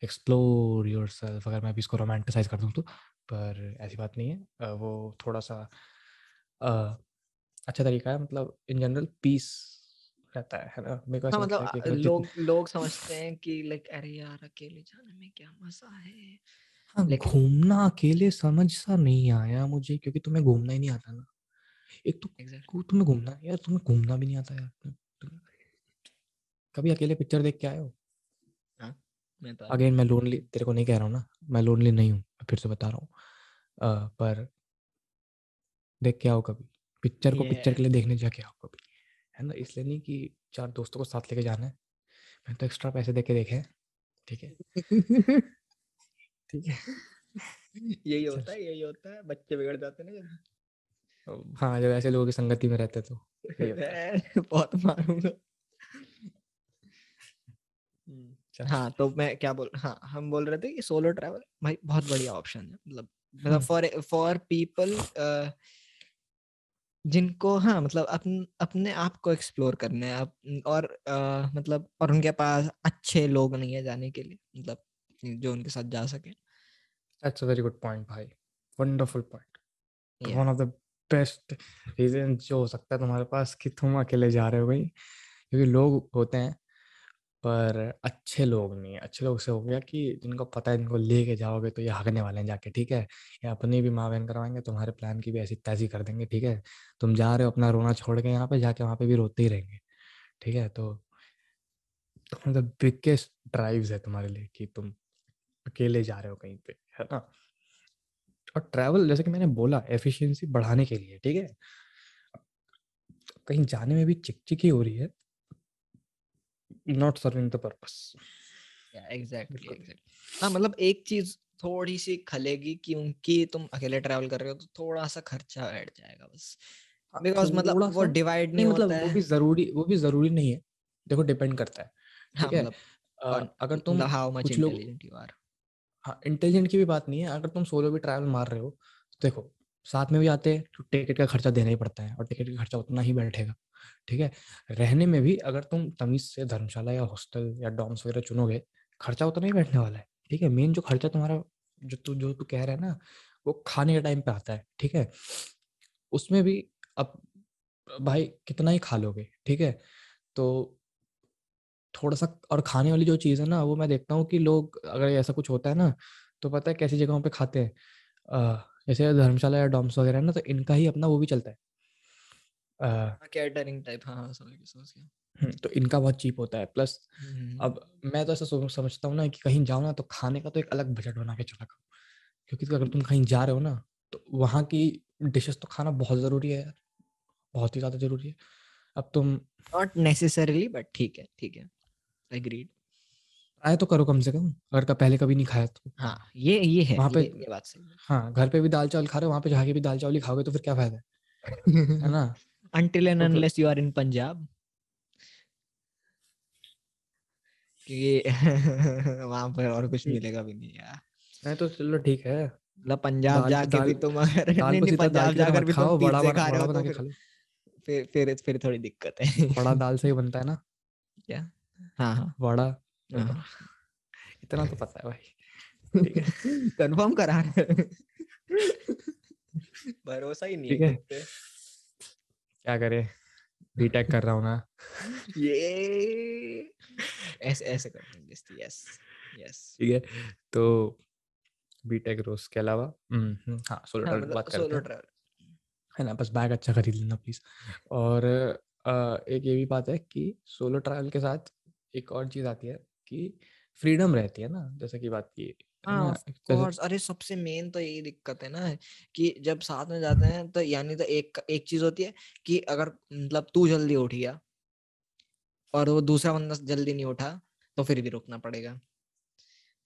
explore yourself अगर मैं भी इसको रोमांटिसाइज कर दूँ तो पर ऐसी बात नहीं है। वो थोड़ा सा अच्छा तरीका है मतलब इन जनरल पीस रहता है ना? मेरे को हाँ मतलब लोग लोग समझते [LAUGHS] हैं कि लाइक अरे यार अकेले जाने में क्या मज़ा है? हाँ घूमना अकेले समझ सा नहीं आया मुझे क्योंकि तुम्हें घूमना ही नहीं आता ना। एक तो को- तुम्हें घूमना यार तुम्हें घूमना भी नहीं आता यार। कभी अकेले पिक्चर देख के आए हो? हाँ मैं तो अगेन मैं लोनली तेरे को नहीं कह रहा हूँ ना मैं लोनली नहीं हूँ फिर से बता रहा हूँ। पर देख के आओ कभी पिक्चर को पिक्चर के लिए देखने जाके आओ कभी है ना? इसलिए नहीं कि चार दोस्तों को साथ लेके जाना है मैं तो एक्स्ट्रा पैसे दे के देखे हैं ठीक है? [LAUGHS] ठीक है? यही होता है यही होता है बच्चे बिगड़ जाते हैं ना जब। हाँ जब ऐसे लोगों की संगति में रहते तो बहुत मारूँगा हम्म, हाँ तो मैं क्या बोल हाँ हम बोल रहे थे कि सोलो ट्रैवल भाई बहुत बढ़िया ऑप्शन है मतलब मतलब फॉर फॉर पीपल जिनको हाँ मतलब अपन अपने आप को एक्सप्लोर करने हैं आप और आ, मतलब और उनके पास अच्छे लोग नहीं है जाने के लिए मतलब जो उनके साथ जा सके। That's a very good point भाई wonderful point one of the best reason जो हो सकता है तुम्हारे पास कि तुम अकेले जा रहे हो भाई क्योंकि लोग होते हैं पर अच्छे लोग नहीं अच्छे लोग से हो गया कि जिनको पता है इनको लेके जाओगे तो ये हगने वाले हैं जाके, ठीक है? ये अपनी भी माँ बहन करवाएँगे, तुम्हारे प्लान की भी ऐसी तैसी कर देंगे, ठीक है? तुम जा रहे हो अपना रोना छोड़ के यहाँ पे, जाके वहाँ पे भी रोते ही रहेंगे, ठीक है? तो मतलब बिगेस्ट ड्राइव्स है तुम्हारे लिए कि तुम अकेले जा रहे हो कहीं पे, है ना? और ट्रैवल जैसे कि मैंने बोला, एफिशिएंसी बढ़ाने के लिए, ठीक है? कहीं जाने में भी चिकचिकी हो रही है not serving the purpose exactly exactly हाँ मतलब एक चीज़ थोड़ी सी खलेगी क्योंकि तुम अकेले ट्रैवल कर रहे हो तो थोड़ा सा खर्चा बैठ जाएगा बस। बिकॉज़ हाँ, मतलब वो डिवाइड नहीं, नहीं मतलब वो भी ज़रूरी वो भी ज़रूरी नहीं है। देखो डिपेंड करता है हाँ, ठीक हाँ, है मतलब, अगर तुम how much intelligent you are हाँ इंटेलिजेंट की भी बात नहीं है। अगर तुम सोलो भी ट्रैवल मार रहे हो तो देखो साथ में भी आते हैं तो टिकट का खर्चा देना ही पड़ता है और टिकट का खर्चा उतना ही बैठेगा, ठीक है? रहने में भी अगर तुम तमीज से धर्मशाला या हॉस्टल या डॉम्स वगैरह चुनोगे, खर्चा उतना ही बैठने वाला है, ठीक है? मेन जो खर्चा तुम्हारा, जो तू जो तू कह रहा है ना, वो खाने के टाइम पे आता है, ठीक है? उसमें भी अब भाई कितना ही खा लोगे, ठीक है? तो थोड़ा सा और खाने वाली जो चीज़ है ना, वो मैं देखता हूँ कि लोग, अगर ऐसा कुछ होता है ना तो पता है कैसी जगहों पे खाते हैं? जैसे धर्मशाला या डॉम्स वगैरह ना तो इनका ही अपना वो भी चलता है। कैटरिंग टाइप हाँ, हाँ समझ गया समझ गया। हम्म, तो इनका बहुत चीप होता है प्लस अब मैं तो ऐसा समझता हूँ ना कि कहीं जाओ ना तो खाने का तो एक अलग बजट बना के चला करो। क्योंकि अगर तुम कहीं जा रहे हो ना तो वहाँ की डिशेस तो खाना बहुत ज़रूरी है यार बहुत ही ज़्यादा ज़रूरी है। अब तुम नॉट नेसेसरीली बट ठीक है ठीक है एग्रीड ट्राई तो करो कम से कम अगर का पहले कभी नहीं खाया तो। हाँ ये ये है वहाँ पे ये, ये बात सही हाँ। घर पे भी दाल चावल खा रहे हो वहाँ पे जाके भी दाल चावल ही खाओगे तो फिर क्या फ़ायदा है? [LAUGHS] ना? Until and unless you are in Punjab कि [LAUGHS] वहाँ पर और कुछ मिलेगा भी नहीं यार। नहीं तो चलो ठीक है। मतलब पंजाब जाके भी तुम अगर नहीं नहीं पंजाब जाकर भी तुम बड़ा बड़ा खा रहे हो तो फिर फिर फिर फिर थोड़ी दिक्कत है। बड़ा दाल से ही बनता है ना? [LAUGHS] क्या? हाँ हाँ। बड़ा हाँ। इतना तो पता है भाई ठीक है कंफर्म करा रहे भरोसा ही नहीं है क्या करे बीटेक कर रहा हूँ ना ये ऐसे ऐसे कर यस यस ठीक है तो बीटेक रोज के अलावा हाँ सोलो ट्रैवल बात करते हैं है ना बस बैग अच्छा खरीद लेना प्लीज़ और एक ये भी बात है कि सोलो ट्रैवल के साथ एक और चीज़ आती है कि फ्रीडम रहती है ना जैसे कि बात की हाँ कोर्स अरे सबसे मेन तो यही दिक्कत है ना कि जब साथ में जाते हैं तो यानी तो एक एक चीज़ होती है कि अगर मतलब तू जल्दी उठ गया और वो दूसरा बंदा जल्दी नहीं उठा तो फिर भी रुकना पड़ेगा।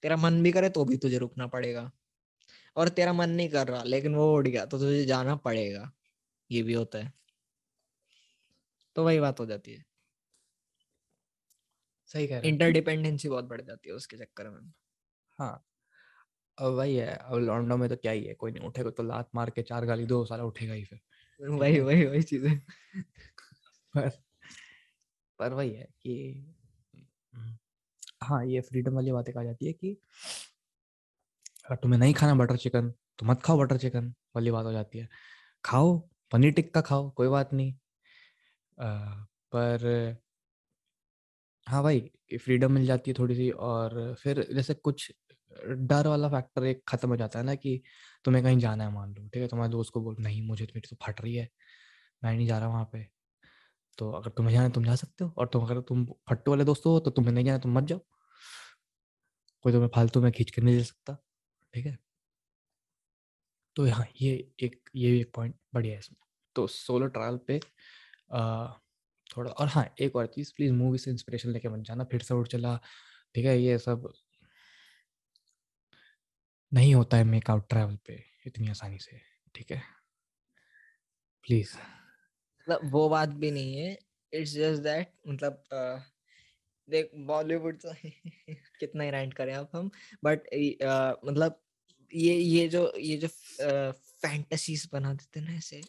तेरा मन भी करे तो भी तुझे रुकना पड़ेगा। और तेरा मन नहीं कर रहा लेकिन वो उठ गया तो तुझे जाना पड़ेगा। ये भी होता है। तो वही बात हो जाती है। सही कह रहे इंटरडिपेंडेंसी बहुत बढ़ जाती है उसके चक्कर में। हाँ। अब वही है अब लॉकडाउन में तो क्या ही है कोई नहीं उठेगा तो लात मार के चार गाली दो साला उठेगा ही फिर। [LAUGHS] वही वही वही चीज़। [LAUGHS] पर पर वही है कि हाँ ये फ्रीडम वाली बातें कहा जाती है कि अगर तुम्हें नहीं खाना बटर चिकन तो मत खाओ बटर चिकन वाली बात हो जाती है। खाओ पनीर टिक्का खाओ कोई बात नहीं। आ, पर हाँ भाई फ्रीडम मिल जाती है थोड़ी सी और फिर जैसे कुछ डर वाला फैक्टर एक खत्म हो जाता है ना कि तुम्हें कहीं जाना है मान लो, ठीक है? तुम्हारे दोस्त को बोल, नहीं, मुझे तो मेरी तो फट रही है, मैं नहीं जा रहा वहाँ पे। तो अगर तुम्हें जाना है, तुम जा सकते हो और तुम अगर तुम फट्टू वाले दोस्त हो तो तुम्हें नहीं जाना, तुम मत जाओ। कोई तुम्हें फालतू में खींच कर नहीं दे सकता, ठीक है? तो यहाँ ये एक, ये भी एक पॉइंट बढ़िया है इसमें। तो सोलो ट्रायल पे थोड़ा, और हाँ एक और चीज़ प्लीज़ मूवी से इंस्पिरेशन लेके मत जाना, फिर से उठ चला, ठीक है, ये सब नहीं होता है मेकआउट ट्रैवल पे इतनी आसानी से, ठीक है? प्लीज़ मतलब वो बात भी नहीं है इट्स जस्ट दैट मतलब देख बॉलीवुड तो [LAUGHS] कितना ही राइट करें अब हम बट मतलब ये ये जो ये जो फैंटेसीज बना देते ना ऐसे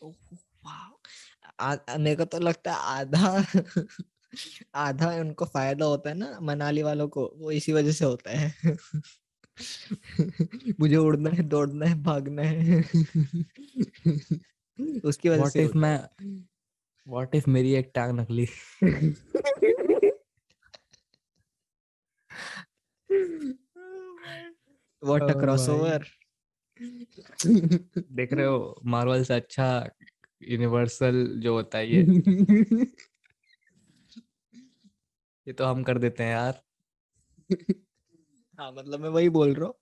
मेरे को तो लगता है आधा [LAUGHS] आधा उनको फ़ायदा होता है ना मनाली वालों को वो इसी वजह से होता है। [LAUGHS] मुझे उड़ना है दौड़ना है भागना है। [LAUGHS] उसकी वजह से मैं व्हाट इफ़ मेरी एक टांग नकली? व्हाट अ क्रॉसओवर देख रहे हो मार्वल से अच्छा यूनिवर्सल जो होता है ये। ये तो हम कर देते हैं यार। हाँ मतलब मैं वही बोल रहा हूँ।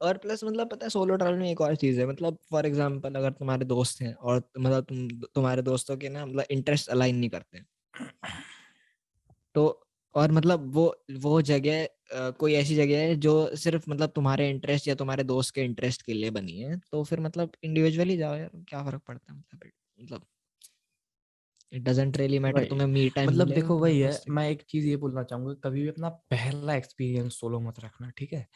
और प्लस मतलब पता है सोलो ट्रैवल में एक और चीज़ है मतलब फॉर एग्जांपल अगर तुम्हारे दोस्त हैं और मतलब तुम, तुम्हारे दोस्तों के ना मतलब इंटरेस्ट अलाइन नहीं करते तो और मतलब वो वो जगह कोई ऐसी जगह है जो सिर्फ़ मतलब तुम्हारे इंटरेस्ट या तुम्हारे दोस्त के इंटरेस्ट के लिए बनी है तो फिर मतलब इंडिविजुअली जाओ यार, क्या फ़र्क पड़ता है मतलब? मतलब इट डजंट रियली मैटर तुम्हें मी टाइम मतलब देखो वही है मैं एक चीज़ ये बोलना चाहूँगा कभी भी अपना पहला एक्सपीरियंस सोलो मत रखना ठीक है?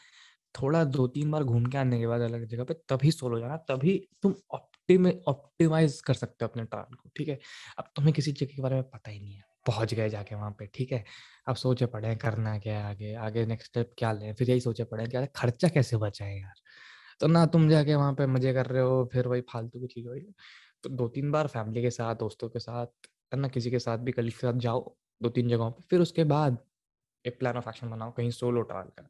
थोड़ा दो तीन बार घूम के आने के बाद अलग जगह पे तभी सोलो जाना तभी तुम ऑप्टिम ऑप्टिमाइज कर सकते हो अपने टारगेट को ठीक है? अब तुम्हें किसी जगह के बारे में पता ही नहीं है पहुँच गए जाके वहाँ पे ठीक है? अब सोचे पड़े करना क्या है आगे आगे नेक्स्ट स्टेप क्या लें फिर यही सोचे पड़े क्या खर्चा कैसे बचाए यार? तो ना तुम जाके वहाँ पे मज़े कर रहे हो फिर वही फालतू की चीज़ हो रही तो दो तीन बार फैमिली के साथ, दोस्तों के साथ ना, किसी के साथ भी, कलीग के साथ जाओ दो तीन जगहों पे, फिर उसके बाद एक प्लान ऑफ़ एक्शन बनाओ, कहीं सोलो ट्रैवल का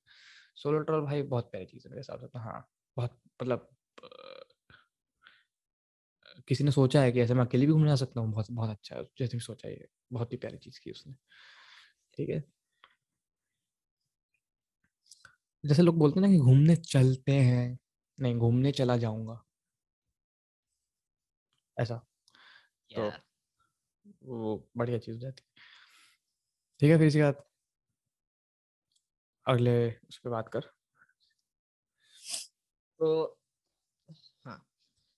सोलो ट्रैवल भाई बहुत प्यारी चीज़ है मेरे हिसाब से तो हाँ बहुत मतलब किसी ने सोचा है कि ऐसे मैं अकेले भी घूमने जा सकता हूँ, बहुत बहुत अच्छा है, जैसे भी सोचा है, बहुत ही प्यारी चीज़ की उसने, ठीक है? जैसे लोग बोलते हैं ना कि घूमने चलते हैं, नहीं, घूमने चला जाऊँगा। ऐसा। तो वो बढ़िया चीज़ रहती ठीक है फिर इसके बाद अगले उस पर बात कर। तो हाँ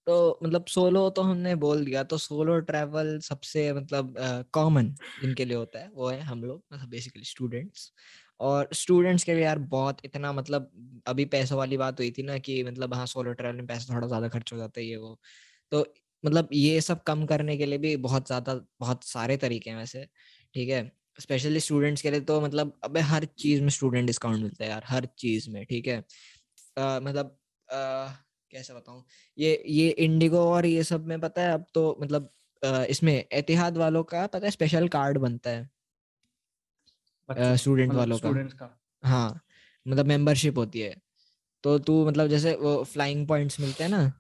तो मतलब सोलो तो हमने बोल दिया तो सोलो ट्रैवल सबसे मतलब कॉमन जिनके लिए होता है वो है हम लोग मतलब बेसिकली स्टूडेंट्स और स्टूडेंट्स के लिए यार बहुत इतना मतलब अभी पैसों वाली बात हुई थी ना कि मतलब हाँ सोलो ट्रैवल में पैसा थोड़ा ज़्यादा खर्च हो जाता है ये वो। तो मतलब ये सब कम करने के लिए भी बहुत ज़्यादा बहुत सारे तरीके हैं वैसे ठीक है? स्पेशली स्टूडेंट्स के लिए तो मतलब अबे हर चीज़ में स्टूडेंट डिस्काउंट मिलता है यार हर चीज़ में ठीक है? आ, मतलब आ, कैसे बताऊँ? ये ये इंडिगो और ये सब में पता है अब तो मतलब आ, इसमें एतिहाद वालों का पता है स्पेशल कार्ड बनता है। स्टूडेंट मतलब वालों का, का। हाँ मतलब मेंबरशिप होती है। तो तू मतलब जैसे वो फ्लाइंग पॉइंट्स मिलते हैं ना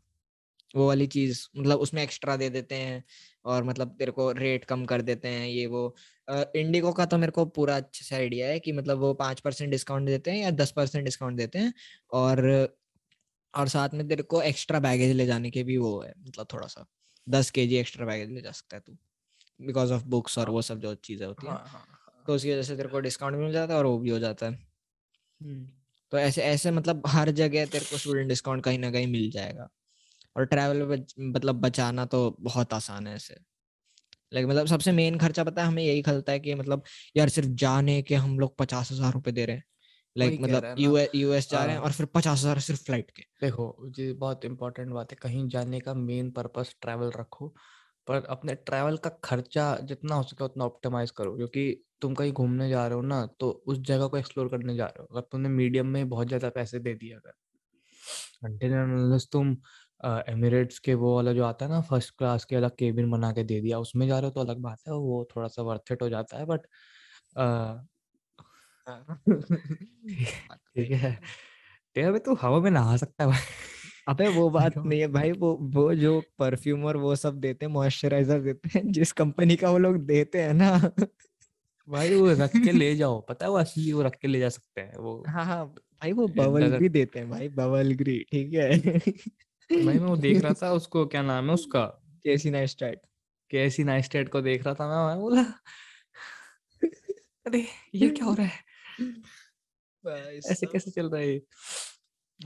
वो वाली चीज़ मतलब उसमें एक्स्ट्रा दे देते हैं और मतलब तेरे को रेट कम कर देते हैं ये वो। इंडिगो का तो मेरे को पूरा अच्छे से आइडिया है कि मतलब वो पाँच परसेंट डिस्काउंट देते हैं या दस परसेंट डिस्काउंट देते हैं और और साथ में तेरे को एक्स्ट्रा बैगेज ले जाने के भी वो है मतलब थोड़ा सा दस के जी एक्स्ट्रा बैगेज ले जा सकता है तू बिकॉज़ ऑफ़ बुक्स और वो सब जो चीज़ें होती है। हाँ, हाँ, हाँ, तो उसकी वजह से तेरे को डिस्काउंट मिल जाता है और वो भी हो जाता है। हम्म। तो ऐसे ऐसे मतलब हर जगह तेरे को स्टूडेंट डिस्काउंट कहीं ना कहीं मिल जाएगा। और ट्रैवल मतलब बचाना तो बहुत आसान है ऐसे। लाइक मतलब सबसे मेन खर्चा पता है हमें यही खलता है कि मतलब यार सिर्फ़ जाने के हम लोग पचास हज़ार रुपए दे रहे हैं। लाइक मतलब यूएस यूएस जा रहे हैं और फिर पचास हज़ार सिर्फ़ फ़्लाइट के। देखो ये बहुत इंपॉर्टेंट बात है कहीं जाने का मेन पर्पस ट्रैवल रखो पर अपने ट्रैवल का खर्चा जितना हो सके उतना ऑप्टिमाइज करो क्योंकि तुम कहीं घूमने जा रहे हो ना तो उस जगह को एक्सप्लोर करने जा रहे हो। अगर तुमने मीडियम में बहुत ज़्यादा पैसे दे दिए अगर। तुम एमिरेट्स के वो वाला जो आता है ना फ़र्स्ट क्लास के अलग केबिन बना के दे दिया उसमें जा रहे हो तो अलग बात है वो थोड़ा सा वर्थ इट हो जाता है बट [LAUGHS] ठीक है। तेरा तू हवा में नहा सकता है। भाई [LAUGHS] अबे वो बात [LAUGHS] नहीं है भाई वो वो जो परफ्यूम और वो सब देते हैं मॉइस्चराइजर देते हैं जिस कंपनी का वो लोग देते हैं ना। भाई वो रख के ले जाओ पता है वो असली वो रख के ले जा सकते हैं वो हाँ हाँ भाई वो बबल भी देते हैं भाई बबल ग्री ठीक है। भाई मैं वो देख रहा था [LAUGHS] उसको क्या नाम है उसका केसी नाइस्टेट केसी नाइस्टेट को देख रहा था मैं मैं बोला अरे ये क्या हो रहा है? ऐसे कैसे चल रहा है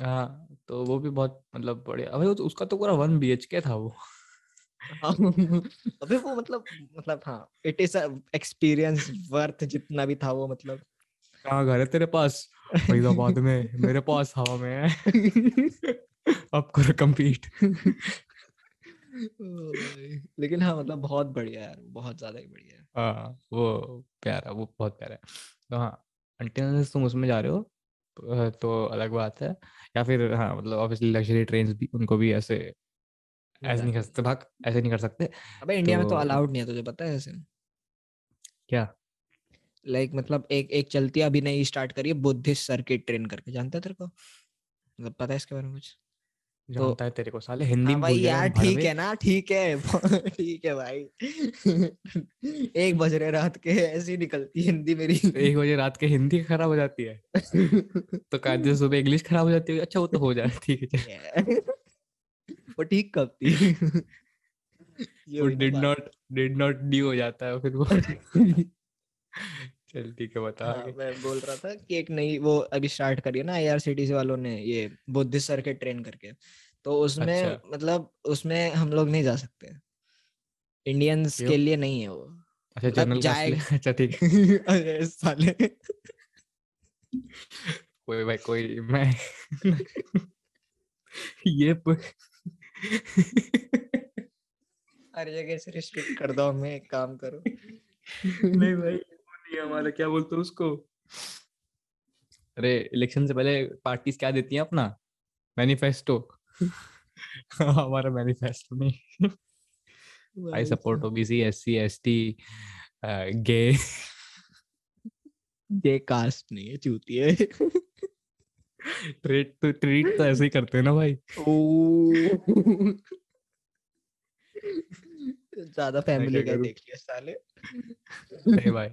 हाँ तो वो भी बहुत मतलब बढ़िया अबे उसका तो पूरा वन बी एच के था वो। हाँ, अबे वो मतलब मतलब हाँ इट इज़ एक्सपीरियंस वर्थ जितना भी था वो मतलब। कहाँ घर है तेरे पास? फरीदाबाद में मेरे पास हवा में है। [LAUGHS] अब करो कम्पीट लेकिन हाँ मतलब बहुत बढ़िया है बहुत ज़्यादा ही बढ़िया है। हाँ वो प्यारा वो बहुत प्यारा है। तो हाँ अंटिल तुम उसमें जा रहे हो तो अलग बात है। या फिर हाँ मतलब ऑब्वियसली लग्जरी ट्रेन भी उनको भी ऐसे ऐसे नहीं कर सकते भाग ऐसे नहीं कर सकते। अबे इंडिया तो, में तो अलाउड नहीं है तुझे पता है ऐसे? क्या? लाइक like, मतलब एक एक चलती अभी नई स्टार्ट करी है बुद्धिस्ट सर्किट ट्रेन करके जानता है तेरे को? मतलब पता है इसके बारे में कुछ? तो है तेरे को साले हिंदी हाँ भाई यार ठीक है ना ठीक है [LAUGHS] ठीक है भाई। [LAUGHS] एक बज रहे रात के ऐसी निकलती है हिंदी मेरी। एक बजे रात के हिंदी खराब हो जाती है। तो [LAUGHS] कायदे सुबह इंग्लिश खराब हो जाती है। अच्छा वो तो हो जाए ठीक है वो ठीक कब थी वो डिड नॉट डिड नॉट डी हो जाता है फिर वो। चल ठीक है बता हाँ, मैं बोल रहा था कि एक नई वो अभी स्टार्ट करी है ना आईआरसीटीसी वालों ने ये बुद्धिस्ट सर्किट ट्रेन करके। तो उसमें अच्छा। मतलब उसमें हम लोग नहीं जा सकते। इंडियंस के लिए नहीं है वो। अच्छा मतलब जनरल जाएगा। [LAUGHS] अच्छा ठीक। [LAUGHS] अरे साले। कोई भाई कोई मैं [LAUGHS] ये हर जगह से रिस्ट्रिक्ट कर दो हमें एक काम करो। नहीं भाई। हमारा क्या बोलते उसको? अरे इलेक्शन से पहले पार्टीज़ क्या देती हैं अपना? मैनिफेस्टो [LAUGHS] हमारा मैनिफेस्टो नहीं। I support OBC SC ST gay gay caste नहीं है चूती है। ट्रीट तो ट्रीट तो ऐसे ही करते हैं ना भाई। ओ ज़्यादा फैमिली का देख लिया साले। नहीं भाई।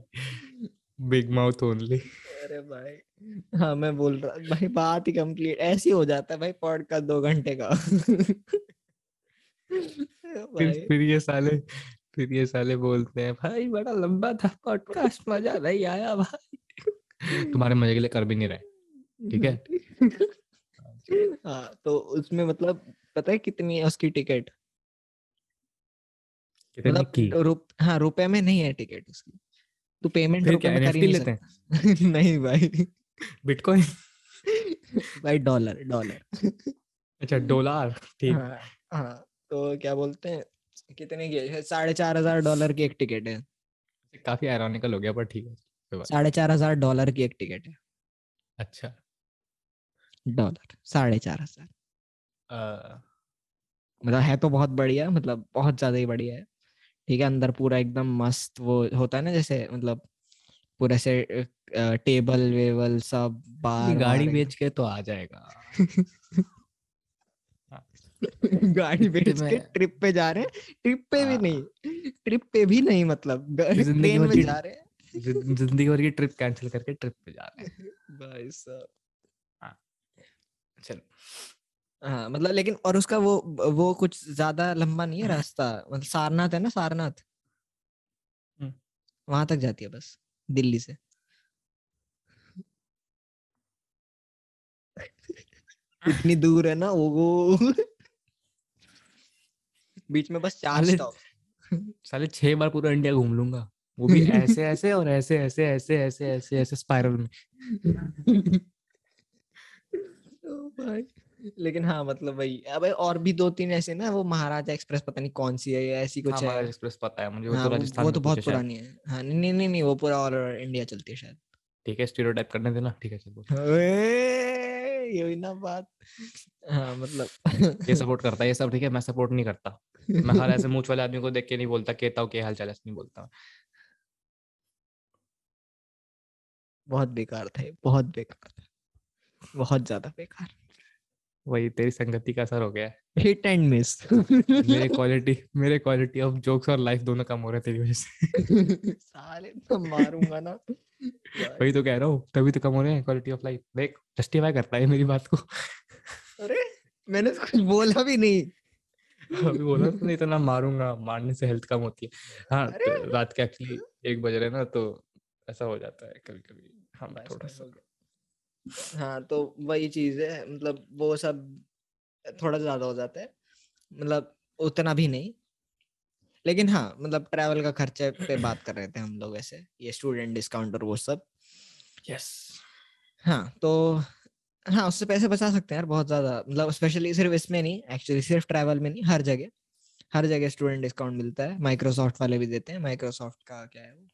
बिग माउथ ओनली अरे भाई। हाँ मैं बोल रहा भाई बात ही कंप्लीट ऐसी हो जाता है भाई पॉडकास्ट दो घंटे का। फिर फिर ये साले फिर ये साले बोलते हैं भाई बड़ा लंबा था पॉडकास्ट मज़ा नहीं आया भाई। तुम्हारे मज़े के लिए कर भी नहीं रहे ठीक है? हाँ तो उसमें मतलब पता है कितनी है उसकी टिकट? मतलब रुप, हाँ रुपए में नहीं है टिकट उसकी। तो पेमेंट रुपए में कर ही नहीं लेते हैं? [LAUGHS] नहीं भाई। बिटकॉइन भाई डॉलर डॉलर अच्छा डॉलर ठीक। हाँ, हाँ तो क्या बोलते हैं? कितने की है? साढ़े चार हज़ार डॉलर की एक टिकट है। काफ़ी आयरॉनिकल हो गया पर ठीक है साढ़े चार हज़ार डॉलर की एक टिकट है। अच्छा। डॉलर साढ़े चार हज़ार। मतलब है तो बहुत बढ़िया मतलब बहुत ज़्यादा ही बढ़िया है। ठीक है अंदर पूरा एकदम मस्त वो होता है ना जैसे मतलब पूरा से टेबल वेबल सब बार गाड़ी बेच के तो आ जाएगा। [LAUGHS] गाड़ी बेच के ट्रिप पे जा रहे हैं। ट्रिप पे भी हाँ। नहीं ट्रिप पे भी नहीं मतलब ट्रेन में जा रहे हैं। ज़िंदगी भर की ट्रिप कैंसिल करके ट्रिप पे जा रहे हैं। [LAUGHS] भाई साहब। हाँ चलो। हाँ मतलब लेकिन और उसका वो वो कुछ ज़्यादा लंबा नहीं है हाँ। रास्ता मतलब सारनाथ है ना सारनाथ। वहाँ तक जाती है बस दिल्ली से। [LAUGHS] इतनी दूर है ना वो बीच में बस चार स्टॉप साले छह बार पूरा इंडिया घूम लूँगा। वो भी ऐसे ऐसे और ऐसे ऐसे ऐसे ऐसे ऐसे ऐसे स्पाइरल में। [LAUGHS] ओ भाई लेकिन हाँ मतलब वही अब और भी दो तीन ऐसे ना वो महाराजा एक्सप्रेस पता नहीं कौन सी है या ऐसी कुछ हाँ, है एक्सप्रेस पता है मुझे वो हाँ, तो राजस्थान वो तो बहुत पुरानी है। हाँ नहीं नहीं नहीं वो पूरा और इंडिया चलती है शायद। ठीक है स्टीरियोटाइप करने देना। ठीक है चल ये ना बात। हाँ मतलब ये सपोर्ट करता है ये सब ठीक है मैं सपोर्ट नहीं करता। मैं हर ऐसे मूछ वाले आदमी को देख के नहीं बोलता कहता हूँ क्या हाल चाल ऐसे नहीं बोलता बहुत बेकार था बहुत बेकार था बहुत ज़्यादा बेकार। वही तेरी संगति का असर हो गया हिट एंड मिस मेरे क्वालिटी मेरे क्वालिटी ऑफ़ जोक्स और लाइफ दोनों कम हो रहे तेरी वजह से। साले तो मारूँगा ना। वही तो कह रहा हूँ तभी तो कम हो रहे हैं क्वालिटी ऑफ़ लाइफ देख जस्टिफाई करता है मेरी बात को। अरे मैंने तो कुछ बोला भी नहीं। अभी बोला तो नहीं इतना मारूँगा मारने से हेल्थ कम होती है। हाँ तो रात के एक्चुअली एक बज रहे ना तो ऐसा हो जाता है कभी कभी हाँ थोड़ा सा। हाँ तो वही चीज़ है मतलब वो सब थोड़ा ज़्यादा हो जाता है मतलब उतना भी नहीं। लेकिन हाँ मतलब ट्रैवल का खर्चे पे बात कर रहे थे हम लोग ऐसे ये स्टूडेंट डिस्काउंट और वो सब। यस हाँ तो हाँ उससे पैसे बचा सकते हैं यार बहुत ज़्यादा मतलब स्पेशली सिर्फ़ इसमें नहीं एक्चुअली सिर्फ़ ट्रैवल में नहीं हर जगह। हर जगह स्टूडेंट डिस्काउंट मिलता है माइक्रोसॉफ्ट वाले भी देते हैं माइक्रोसॉफ्ट का क्या है वो?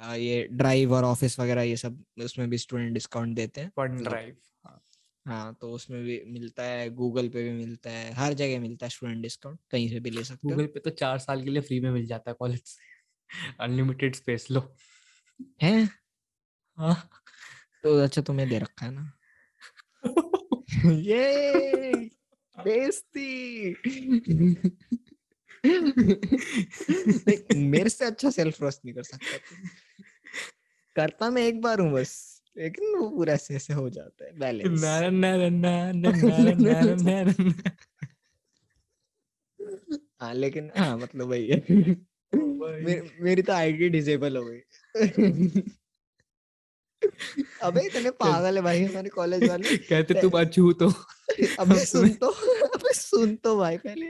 ये ड्राइव और ऑफ़िस वगैरह ये सब उसमें भी स्टूडेंट डिस्काउंट देते हैं। वन मतलब ड्राइव हाँ तो उसमें भी मिलता है गूगल पे भी मिलता है हर जगह मिलता है स्टूडेंट डिस्काउंट कहीं से भी ले सकते गूगल पे तो चार साल के लिए फ्री में मिल जाता है कॉलेज से। [LAUGHS] अनलिमिटेड स्पेस लो। है? हाँ। तो अच्छा तुम्हें दे रखा है ना। [LAUGHS] ये [LAUGHS] देख, मेरे से अच्छा सेल्फ रोस्ट नहीं कर सकता। करता मैं एक बार हूँ बस लेकिन वो पूरा ऐसे ऐसे हो जाता है बैलेंस। हाँ लेकिन हाँ मतलब वही है। मेरी, मेरी तो आईडी डिसेबल हो गई। [LAUGHS] अबे इतने [LAUGHS] पागल है भाई हमारे कॉलेज वाले। कहते तुम अच्छू तो। अबे [LAUGHS] सुन तो अबे सुन तो भाई पहले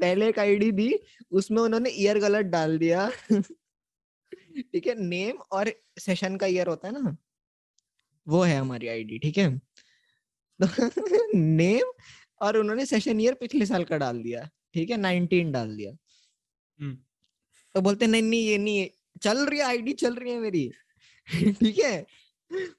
पहले एक आईडी दी उसमें उन्होंने ईयर गलत डाल दिया। ठीक है नेम और सेशन का ईयर होता है ना वो है हमारी आईडी ठीक है? तो [LAUGHS] नेम और उन्होंने सेशन ईयर पिछले साल का डाल दिया ठीक है? नाइनटीन डाल दिया। हम्म। तो बोलते नहीं नहीं ये नहीं चल रही है आईडी चल रही है मेरी। [LAUGHS] ठीक है?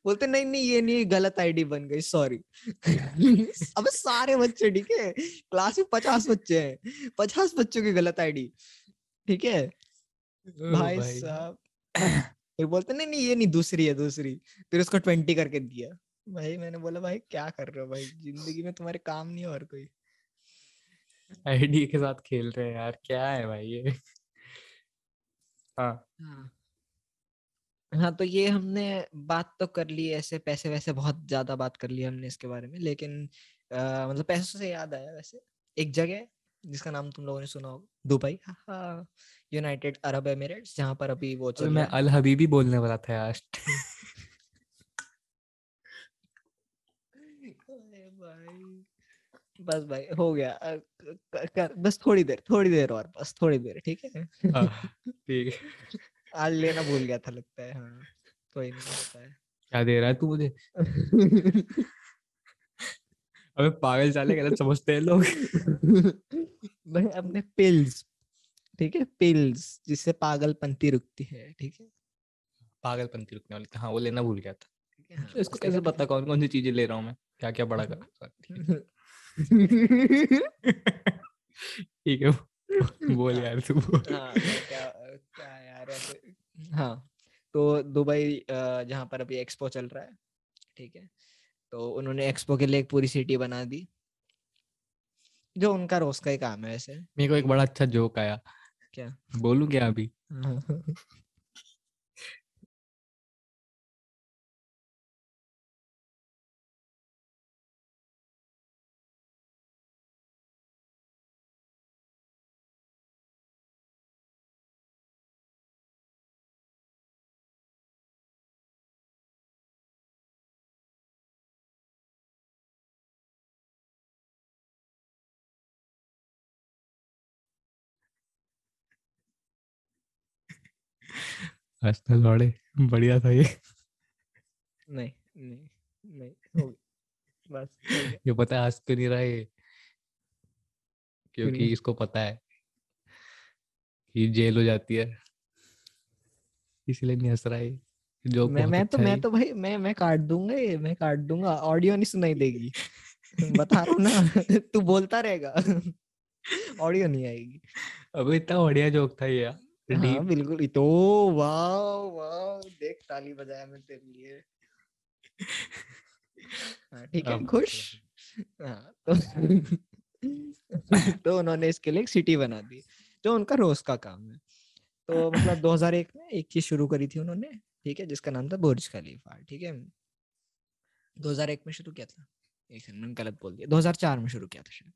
बोलते नहीं नहीं ये नहीं गलत आईडी बन गई सॉरी [LAUGHS] अब सारे बच्चे ठीक है? क्लास में पचास बच्चे हैं पचास बच्चों की गलत आईडी ठीक है? ओ भाई। साहब। [COUGHS] ये बोलते नहीं नहीं ये नहीं दूसरी है दूसरी। फिर उसको ट्वेंटी करके दिया। भाई मैंने बोला भाई क्या कर रहे हो भाई? ज़िंदगी में तुम्हारे काम नहीं और कोई। आईडी के साथ खेल रहे हैं यार क्या है भाई ये? [LAUGHS] हाँ। हाँ। हाँ तो ये हमने बात तो कर ली ऐसे पैसे वैसे बहुत ज़्यादा बात कर ली हमने इसके बारे में लेकिन अ, मतलब पैसों से याद आया वैसे। एक जगह जिसका नाम तुम लोगों ने सुना होगा दुबई। हाँ। यूनाइटेड अरब एमिरेट्स जहाँ पर अभी वो चल मैं अल हबीबी बोलने वाला था यार। बस भाई हो गया। कर, बस थोड़ी देर थोड़ी देर और बस थोड़ी देर ठीक है? ठीक आज लेना भूल गया था लगता है हाँ। कोई नहीं होता है। क्या दे रहा है तू मुझे? [LAUGHS] अबे पागल चाले गलत समझते हैं लोग। [LAUGHS] भाई अपने पिल्स ठीक है पिल्स जिससे पागलपंती रुकती है ठीक है? पागलपंती रुकने वाली हाँ वो लेना भूल गया था। ठीक है, [LAUGHS] हाँ, इसको कैसे पता कौन कौन सी चीज़ें ले रहा हूँ मैं? क्या क्या बड़ा कर ठीक है। [LAUGHS] है बोल यार तू बोल। हाँ तो क्या क्या यार ऐसे हाँ तो दुबई जहाँ पर अभी एक्सपो चल रहा है ठीक है तो उन्होंने एक्सपो के लिए एक पूरी सिटी बना दी जो उनका रोज का ही काम है वैसे। मेरे को एक बड़ा अच्छा जोक आया क्या? बोलूँ क्या अभी? [LAUGHS] तो लौड़े बढ़िया था ये नहीं नहीं नहीं बस ये पता है हंस क्यों नहीं रहा ये? क्योंकि इसको पता है कि जेल हो जाती है इसलिए नहीं हंस रहा है जो मैं मैं तो मैं तो भाई मैं मैं काट दूँगा ये मैं काट दूँगा ऑडियो नहीं सुनाई देगी बता रहा ना तू बोलता रहेगा ऑडियो नहीं आएगी अबे इतना बढ़िया जोक था ये यार हाँ बिल्कुल। तो वाओ वाओ देख ताली बजाया मैं तेरे लिए। हाँ, ठीक है खुश? हाँ तो [LAUGHS] तो उन्होंने इसके लिए एक सिटी बना दी जो उनका रोज का काम है। तो मतलब [LAUGHS] 2001 में एक चीज़ शुरू करी थी उन्होंने ठीक है जिसका नाम था बुर्ज खलीफा ठीक है। 2001 में शुरू किया था। एक मैंने गलत बोल दिया। 2004 में शुरू किया था शायद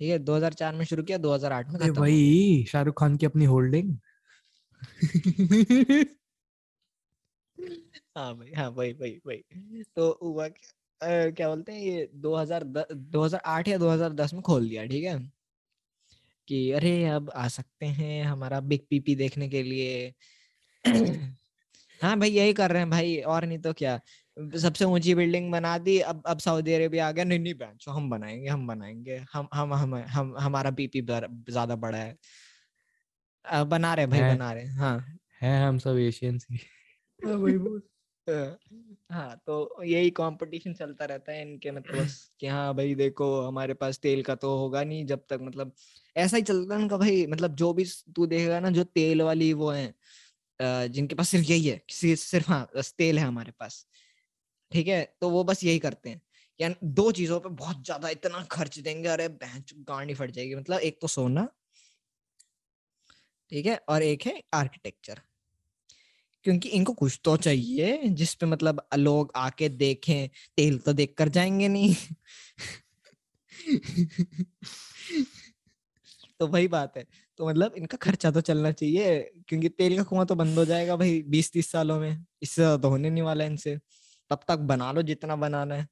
ठीक है 2004 में शुरू किया 2008 में भाई शाहरुख खान की अपनी होल्डिंग। [LAUGHS] हाँ भाई हाँ भाई भाई भाई तो हुआ क्या क्या बोलते हैं, ये 2000 2008 या 2010 में खोल दिया, ठीक है? कि अरे, अब आ सकते हैं हमारा बिग पीपी देखने के लिए। [CLEARS THROAT] हाँ भाई, यही कर रहे हैं भाई, और नहीं तो क्या। सबसे ऊँची बिल्डिंग बना दी, अब अब सऊदी अरेबिया आ गया, नहीं नहीं बैंचो हम बनाएँगे हम बनाएँगे। हम हम हम हम, हमारा बीपी ज़्यादा बड़ा है। बना रहे भाई है, बना रहे हाँ है। हम सब एशियंस ही। हाँ भाई बोल। हाँ तो यही कंपटीशन चलता रहता है इनके मतलब [CLEARS THROAT] कि हाँ भाई देखो हमारे पास तेल का तो होगा नहीं जब तक मतलब ऐसा ही चलता है उनका भाई मतलब जो भी तू देखेगा ना जो तेल वाली वो है जिनके पास सिर्फ़ यही है सिर्फ़ हाँ बस तेल है हमारे पास। ठीक है? तो वो बस यही करते हैं। यानी दो चीज़ों पे बहुत ज़्यादा इतना खर्च देंगे अरे गांडी फट जाएगी। मतलब एक तो सोना ठीक है? और एक है आर्किटेक्चर क्योंकि इनको कुछ तो चाहिए, जिस पे मतलब लोग आके देखें, तेल तो देख कर जाएँगे नहीं। तो वही बात है। तो मतलब इनका खर्चा तो चलना चाहिए, क्योंकि तेल का कुआँ तो बंद हो जाएगा भाई बीस तीस सालों में। इससे तो होने नहीं वाला इनसे। तब तक बना लो जितना बनाना है।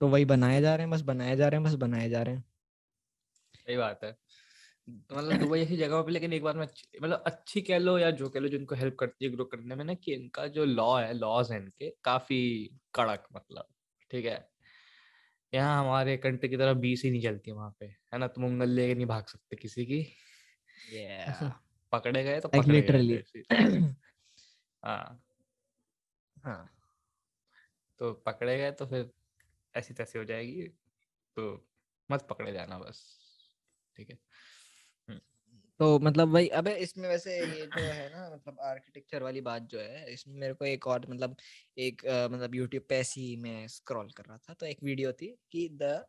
तो वही बनाए जा रहे हैं, बस बनाए जा रहे हैं, बस बनाए जा रहे हैं। सही बात है। मतलब दुबई ऐसी जगह पे लेकिन एक बार में मतलब अच्छी कह लो या जो कह लो जिनको हेल्प करती है ग्रो करने में ना कि इनका जो लॉ है लॉज है इनके काफ़ी कड़क मतलब ठीक है? यहाँ हमारे कंट्री की तरह बीस ही नहीं चलती वहाँ पे है ना? तुम उंगल लेके नहीं भाग सकते किसी की। Yeah. पकड़े गए तो पकड़े लिटरली [CLEARS THROAT] हाँ। हाँ। तो पकड़े गए तो फिर ऐसी तैसी हो जाएगी तो मत पकड़े जाना बस ठीक है? तो मतलब वही अबे इसमें वैसे ये जो है ना मतलब आर्किटेक्चर वाली बात जो है इसमें मेरे को एक और मतलब एक आ, मतलब यूट्यूब पे ऐसी मैं स्क्रॉल कर रहा था तो एक वीडियो थी कि the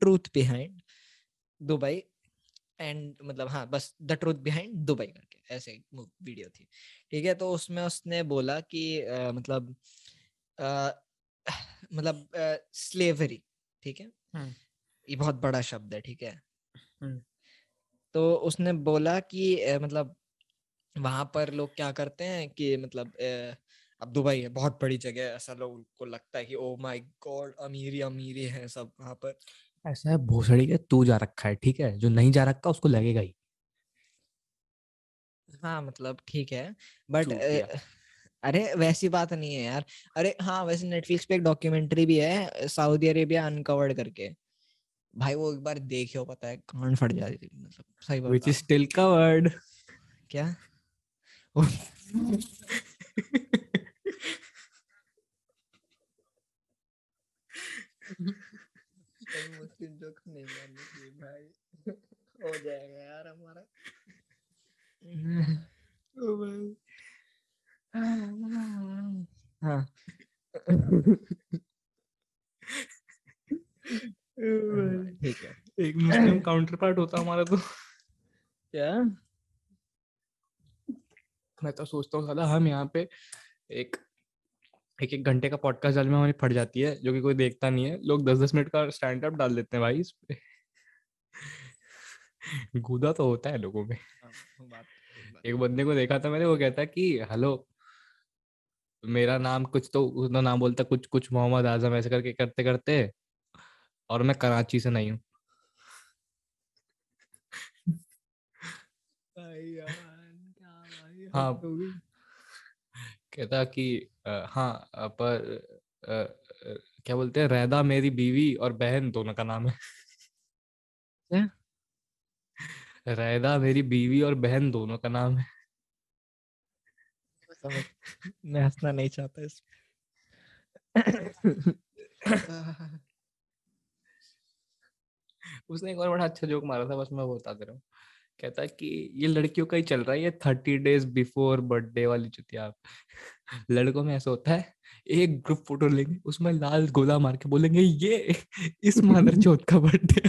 truth behind Dubai and मतलब हाँ बस द ट्रूथ बिहाइंड दुबई करके ऐसे वीडियो थी। ठीक है तो उसमें उसने बोला कि आ, मतलब आ, मतलब स्लेवरी ठीक है? ये बहुत बड़ा शब्द है ठीक है। तो उसने बोला कि मतलब वहाँ पर लोग क्या करते हैं कि मतलब अब दुबई है बहुत बड़ी जगह है ऐसा लोग को लगता है कि ओ माय गॉड अमीरी अमीरी है सब वहाँ पर। ऐसा है भोसड़ी के तू जा रखा है ठीक है? जो नहीं जा रखा उसको लगेगा ही। हाँ मतलब ठीक है बट अरे वैसी बात नहीं है यार। अरे हाँ वैसे नेटफ्लिक्स पे एक डॉक्यूमेंट्री भी है सऊदी अरेबिया अनकवर्ड करके। भाई वो एक बार देखे हो पता है कान फट जाती थी मतलब सही बात व्हिच इज़ स्टिल कवर्ड क्या? मुस्लिम जोक नहीं चाहिए भाई। हो जाएगा यार हमारा। ओ भाई। हाँ। [LAUGHS] [LAUGHS] ठीक है। एक मुस्लिम [CLEARS THROAT] काउंटर पार्ट होता हमारा तो। क्या? मैं तो सोचता हूँ साला हम यहाँ पे एक एक एक घंटे का पॉडकास्ट डाल में हमारी फट जाती है जो कि कोई देखता नहीं है। लोग दस दस मिनट का स्टैंड अप डाल देते हैं भाई इस पे। [LAUGHS] गुदा तो होता है लोगों में। हाँ, एक बंदे को देखा था मैंने वो कहता कि हेलो मेरा नाम कुछ तो उसका नाम बोलता कुछ कुछ मोहम्मद आज़म ऐसे करके करते करते और मैं कराची से नहीं हूँ। हाँ। कहता कि हाँ पर आ, क्या बोलते हैं रैदा मेरी बीवी और बहन दोनों का नाम है। क्या? रैदा मेरी बीवी और बहन दोनों का नाम है। मैं हंसना नहीं चाहता इस [COUGHS] उसने एक और बड़ा अच्छा जोक मारा था बस मैं वो बता दे रहा। हूँ कहता है कि ये लड़कियों का ही चल रहा है ये थर्टी डेज़ बिफोर बर्थडे वाली चुतिया। लड़कों में ऐसा होता है एक ग्रुप फ़ोटो लेंगे उसमें लाल गोला मार के बोलेंगे ये इस मादर चौथ [LAUGHS] का बर्थडे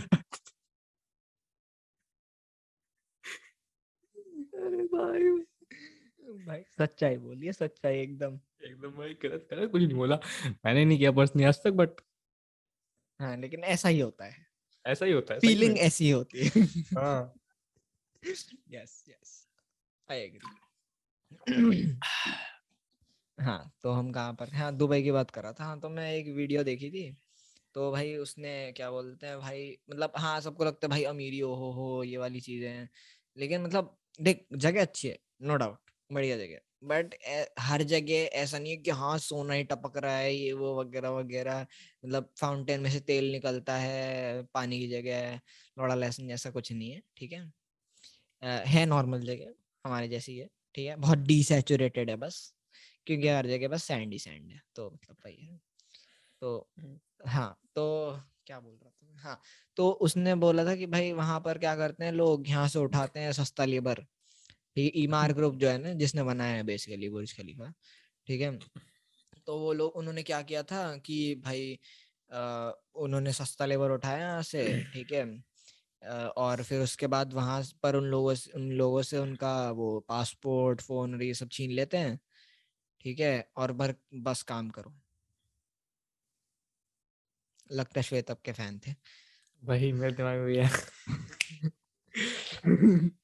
अरे भाई। भाई सच्चाई बोलिए सच्चाई एकदम। एकदम भाई गलत गलत कुछ नहीं बोला। मैंने नहीं किया पर्सनली आज तक बट हाँ लेकिन ऐसा ही होता है। ऐसा ही होता है फीलिंग ऐसी होती है। हाँ। यस यस आई एग्री हाँ तो हम कहाँ पर हाँ दुबई की बात कर रहा था। हाँ तो मैं एक वीडियो देखी थी। तो भाई उसने क्या बोलते हैं भाई मतलब हाँ सबको लगता है भाई अमीरी ओ हो हो ये वाली चीज़ें हैं। लेकिन मतलब देख जगह अच्छी है नो डाउट बढ़िया जगह बट हर जगह ऐसा नहीं है कि हाँ सोना ही टपक रहा है ये वो वगैरह वगैरह। मतलब फाउंटेन में से तेल निकलता है पानी की जगह लोड़ा लहसुन जैसा कुछ नहीं है ठीक है? है नॉर्मल जगह हमारे जैसी है ठीक है? बहुत डिसेचुरेटेड है बस क्योंकि हर जगह बस सैंड ही सैंड है तो मतलब वही है। तो। हाँ। तो क्या बोल रहा था हाँ तो उसने बोला था कि भाई वहाँ पर क्या करते हैं लोग? यहाँ से उठाते हैं सस्ता लेबर। ठीक है ईमार ग्रुप जो है ना जिसने बनाया है बेसिकली बुर्ज खलीफा ठीक है? तो वो लोग उन्होंने क्या किया था कि भाई आ, उन्होंने सस्ता लेबर उठाया यहाँ से ठीक है? और फिर उसके बाद वहाँ पर उन लोगों से उन लोगों से उनका वो पासपोर्ट फ़ोन ये सब छीन लेते हैं ठीक है? और बर बस काम करो। लगता श्वेत के फ़ैन थे। वही मेरे दिमाग में भी है। [LAUGHS] [LAUGHS]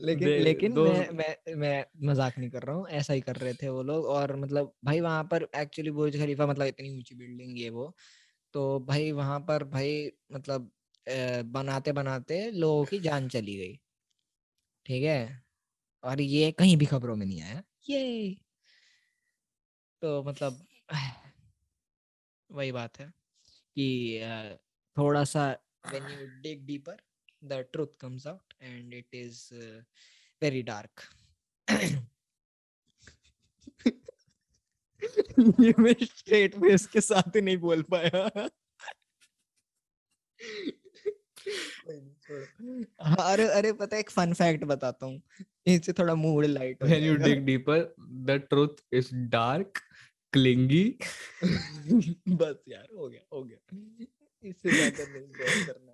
लेकिन लेकिन दो... मैं मैं मैं मज़ाक नहीं कर रहा हूँ ऐसा ही कर रहे थे वो लोग और मतलब भाई वहाँ पर एक्चुअली बुर्ज खलीफा मतलब इतनी ऊँची बिल्डिंग ये वो तो भाई वहाँ पर भाई मतलब बनाते बनाते लोगों की जान चली गई ठीक है? और ये कहीं भी खबरों में नहीं आया। ये तो मतलब [SIGHS] वही बात है कि थोड़ा सा deeper the truth comes out and it is uh, very dark. [LAUGHS] ये मैं स्ट्रेट फेस के साथ ही नहीं बोल पाया। हाँ, [LAUGHS] अरे अरे पता है एक फन फैक्ट बताता हूँ। इससे थोड़ा mood light when you dig deeper the truth is dark clingy बस यार हो गया हो गया। इससे ज़्यादा नहीं करना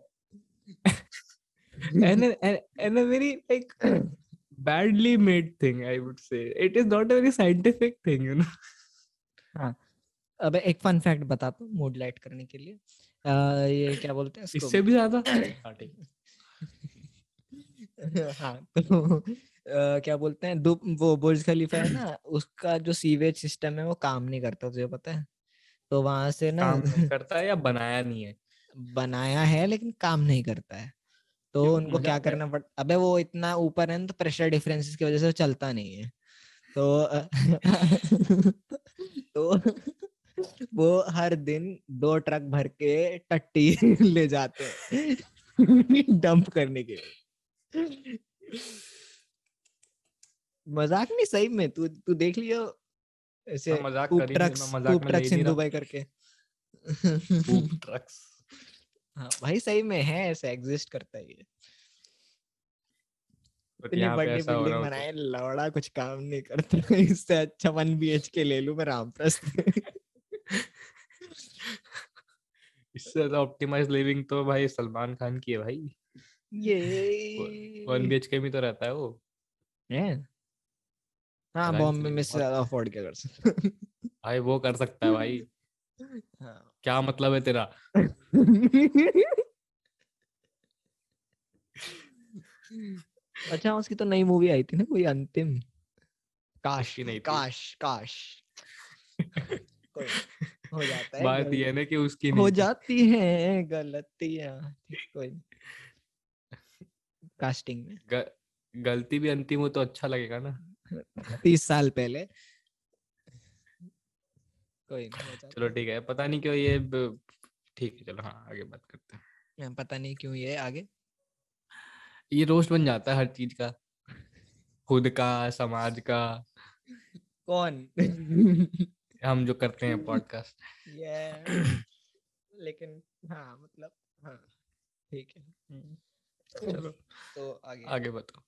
[LAUGHS] and a, and a very like [CLEARS THROAT] badly made thing i would say. It is not a very scientific thing you know. हाँ। अब एक फन फैक्ट बताता हूँ मूड लाइट करने के लिए। आ, ये क्या बोलते हैं इससे भी ज़्यादा? [CLEARS THROAT] हाँ तो क्या बोलते हैं दो वो बुर्ज खलीफा है ना उसका जो सीवेज सिस्टम है वो काम नहीं करता तुझे पता है? तो वहाँ से ना काम करता है या बनाया नहीं है? बनाया है लेकिन काम नहीं करता है। तो उनको क्या करना पड़ अबे वो इतना ऊपर है ना तो प्रेशर डिफरेंसेस की वजह से चलता नहीं है। तो [LAUGHS] तो वो हर दिन दो ट्रक भर के टट्टी [LAUGHS] ले जाते हैं [LAUGHS] डंप करने के लिए। मज़ाक नहीं सही में तू तू देख लियो ऐसे मज़ाक ट्रक्स ट्रक्स इन दुबई करके। ट्रक्स हाँ भाई सही में है ऐसे एग्जिस्ट करता है ये इतनी बड़ी बिल्डिंग बनाए लौड़ा कुछ काम नहीं करता इससे अच्छा वन बी एच के ले लू मैं रामप्रस्थ। इससे तो ऑप्टिमाइज लिविंग तो भाई सलमान खान की है भाई। ये वन बी एच के भी तो रहता है वो। है। हाँ बॉम्बे में से ज़्यादा अफोर्ड क्या कर सकता? भाई वो कर सकता है भाई। हाँ। क्या मतलब है तेरा? अच्छा उसकी तो नई मूवी आई थी ना कोई अंतिम। काश की नहीं काश काश। [LAUGHS] हो जाता है बात ये ना कि उसकी हो जाती है गलतियाँ। कोई कास्टिंग में। ग, गलती भी अंतिम हो तो अच्छा लगेगा ना। तीस साल पहले। कोई चलो ठीक है पता नहीं क्यों ये ठीक है चलो हाँ आगे बात करते हैं। पता नहीं क्यों ये आगे। ये रोस्ट बन जाता है हर चीज़ का खुद का समाज का। कौन? हम जो करते हैं पॉडकास्ट लेकिन हाँ मतलब हाँ ठीक है। हम्म। चलो तो आगे। आगे बताओ।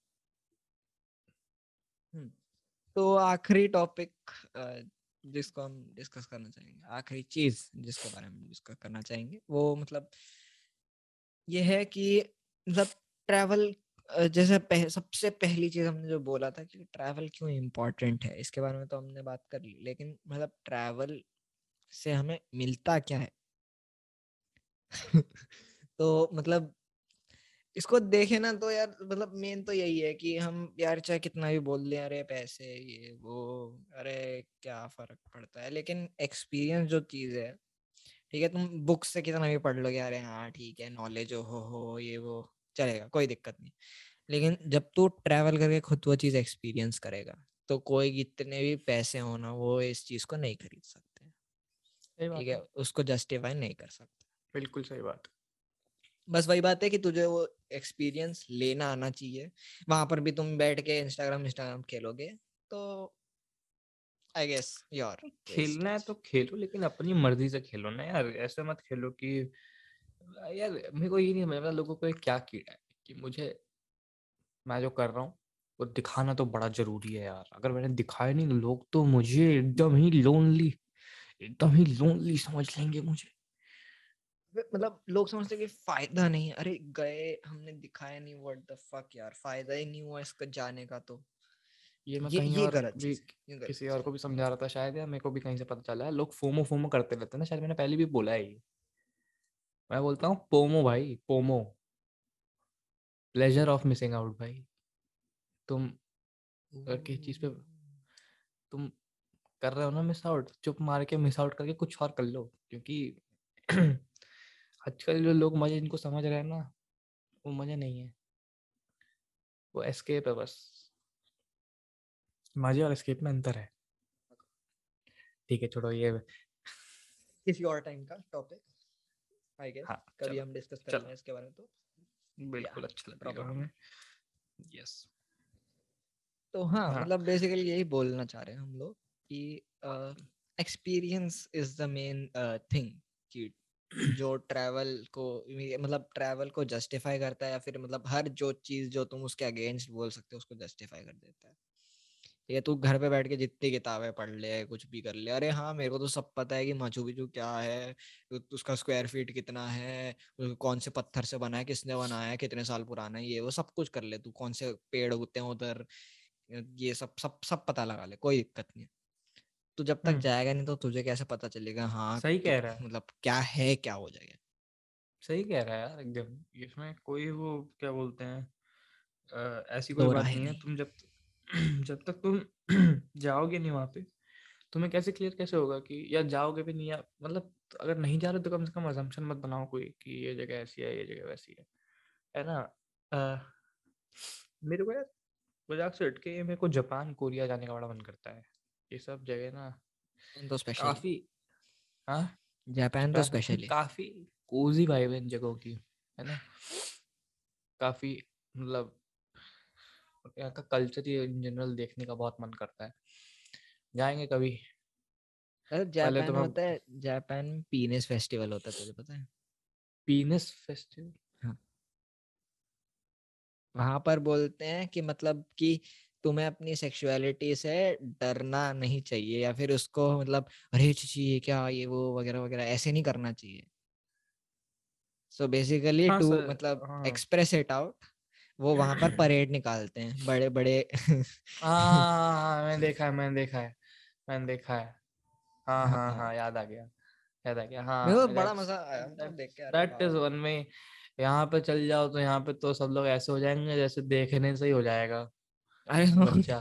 हम्म। तो आखिरी टॉपिक जिसको हम डिस्कस करना चाहेंगे आखिरी चीज़ जिसके बारे में डिस्कस करना चाहेंगे वो मतलब ये है कि मतलब ट्रैवल जैसे पह, सबसे पहली चीज़ हमने जो बोला था कि ट्रैवल क्यों इम्पोर्टेंट है इसके बारे में तो हमने बात कर ली लेकिन मतलब ट्रैवल से हमें मिलता क्या है? [LAUGHS] तो मतलब इसको देखे ना तो यार मतलब मेन तो यही है कि हम यार चाहे कितना भी बोल दें अरे पैसे ये वो अरे क्या फ़र्क पड़ता है? लेकिन एक्सपीरियंस जो चीज़ है ठीक है तुम बुक से कितना भी पढ़ लोगे अरे हाँ ठीक है नॉलेज हो हो ये वो चलेगा कोई दिक्कत नहीं। लेकिन जब तू ट्रैवल करके खुद वो चीज़ एक्सपीरियंस करेगा तो कोई कितने भी पैसे हो ना वो इस चीज़ को नहीं खरीद सकते। ठीक है उसको जस्टिफाई नहीं कर सकते। बिल्कुल सही बात। बस वही बात है कि तुझे वो एक्सपीरियंस लेना आना चाहिए। वहाँ पर भी तुम बैठ के इंस्टाग्राम इंस्टाग्राम खेलोगे तो आई गेस योर खेलना है तो खेलो लेकिन अपनी मर्ज़ी से खेलो ना यार। ऐसे मत खेलो कि यार मेरे को ये नहीं समझ लोगों को क्या कीड़ा है कि मुझे मैं जो कर रहा हूँ वो दिखाना तो बड़ा ज़रूरी है यार। अगर मैंने दिखाया नहीं लोग तो मुझे एकदम ही लोनली एकदम ही लोनली समझ लेंगे मुझे। मतलब लोग समझते कि फ़ायदा नहीं अरे गए हमने दिखाया नहीं व्हाट द फक यार फ़ायदा ही नहीं हुआ इसका जाने का तो। ये मैं ये, कहीं ये और भी किसी और को भी समझा रहा था शायद या मेरे को भी कहीं से पता चला है। लोग फोमो फोमो करते रहते हैं ना शायद मैंने पहले भी बोला है मैं बोलता हूँ पोमो भाई पोमो। प्लेजर ऑफ़ मिसिंग आउट भाई। तुम किस चीज़ पे तुम कर रहे हो ना मिस आउट चुप मार के मिस आउट करके कुछ और कर लो क्योंकि [CLEARS THROAT] आजकल जो लोग मज़े इनको समझ रहे हैं ना वो मज़ा नहीं है। वो एस्केप है बस। मज़े और एस्केप में अंतर है। ठीक है छोड़ो ये। किसी और टाइम का टॉपिक आई गेस हाँ, कभी हम डिस्कस करेंगे इसके बारे में तो। बिल्कुल अच्छा लगेगा हमें। यस तो हाँ, हाँ। मतलब बेसिकली यही बोलना चाह रहे हैं हम लोग कि experience is the main thing कि जो ट्रैवल को मतलब ट्रैवल को जस्टिफाई करता है या फिर मतलब हर जो चीज़ जो तुम उसके अगेंस्ट बोल सकते हो, उसको जस्टिफाई कर देता है। ये तू घर पे बैठ के जितनी किताबें पढ़ ले, कुछ भी कर ले, अरे हाँ मेरे को तो सब पता है कि माचू पिचू क्या है उसका स्क्वायर फीट कितना है कौन से पत्थर से बना है, किसने बनाया है, कितने साल पुराना है, ये वो सब कुछ कर ले तू, कौन से पेड़ उगते हैं उधर, ये सब सब सब पता लगा ले, कोई दिक्कत नहीं तू जब तक जाएगा नहीं तो तुझे कैसे पता चलेगा हाँ सही कह रहा है। मतलब क्या है क्या हो जाएगा? सही कह रहा है यार एकदम। इसमें कोई वो क्या बोलते हैं ऐसी कोई बात नहीं है। तुम जब [CLEARS THROAT] जब तक तुम [CLEARS THROAT] जाओगे नहीं वहाँ पे तुम्हें कैसे क्लियर कैसे होगा कि या जाओगे भी नहीं या मतलब अगर नहीं जा रहे तो कम से कम अजम्पशन मत बनाओ कोई कि ये जगह ऐसी है ये जगह वैसी है। है ना? आ, मेरे को यार मज़ाक से हटके मेरे को जापान कोरिया जाने का बड़ा मन करता है। ये सब जगह ना तो स्पेशल काफ़ी हाँ? जापान तो स्पेशल काफ़ी कोजी वाइब इन जगहों की है ना? काफ़ी मतलब यहाँ का कल्चर ही इन जनरल देखने का बहुत मन करता है। जाएँगे कभी? जापान तो होता है जापान में पीनेस फेस्टिवल होता है तुझे पता है? पीनेस फेस्टिवल हाँ। वहाँ पर बोलते हैं कि मतलब कि तुम्हें अपनी सेक्सुअलिटी से डरना नहीं चाहिए या फिर उसको मतलब अरे चीची ये क्या ये वो वगैरह वगैरह ऐसे नहीं करना चाहिए। सो बेसिकली टू मतलब एक्सप्रेस इट आउट वो वहाँ पर [CLEARS THROAT] परेड निकालते हैं बड़े बड़े हाँ मैंने देखा है मैंने देखा है मैंने देखा है। हाँ हाँ हाँ, हाँ याद आ गया याद आ गया हाँ मेरे को बड़ा मज़ा आया देख के दैट इज़ वन में यहाँ पे चल जाओ तो यहाँ पे तो सब लोग ऐसे हो जाएँगे जैसे देखने से ही हो जाएगा। अरे [LAUGHS] बच्चा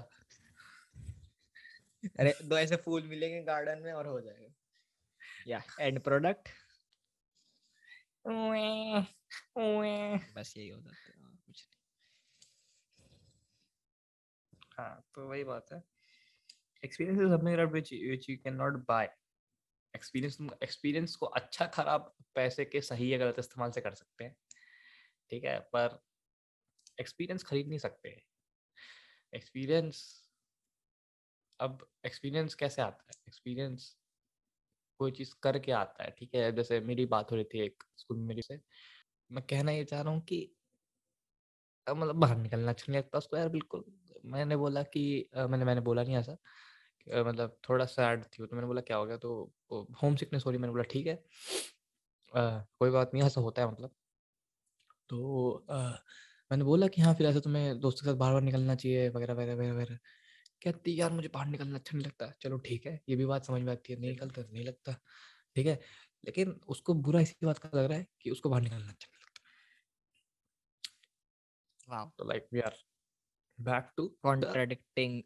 [LAUGHS] अरे दो ऐसे फूल मिलेंगे गार्डन में और हो जाएगा। या एंड प्रोडक्ट बस यही हो जाता है कुछ नहीं। हाँ तो वही बात है। Experience is something that which which you can not buy experience experience को अच्छा खराब पैसे के सही या गलत इस्तेमाल से कर सकते हैं। ठीक है पर एक्सपीरियंस खरीद नहीं सकते। एक्सपीरियंस अब एक्सपीरियंस कैसे आता है? एक्सपीरियंस कोई चीज़ करके आता है ठीक है? जैसे मेरी बात हो रही थी एक स्कूल में मेरी से। मैं कहना ये चाह रहा हूँ कि मतलब बाहर निकलना अच्छा नहीं लगता उसको यार बिल्कुल। मैंने बोला कि मैंने मैंने बोला नहीं ऐसा मतलब थोड़ा सैड थी तो मैंने बोला क्या हो गया? तो होम सिकनेस हो रही मैंने बोला ठीक है। आ, कोई बात नहीं ऐसा होता है मतलब। तो आ, मैंने बोला कि हाँ फिर ऐसा तुम्हें दोस्तों के साथ बाहर बाहर निकलना चाहिए वगैरह वगैरह वगैरह वगैरह। कहती यार मुझे बाहर निकलना अच्छा नहीं लगता। चलो ठीक है ये भी बात समझ में आती है नहीं निकलता नहीं लगता ठीक है? लेकिन उसको बुरा इसी बात का लग रहा है कि उसको बाहर निकलना अच्छा नहीं लगता। so like we are back to contradicting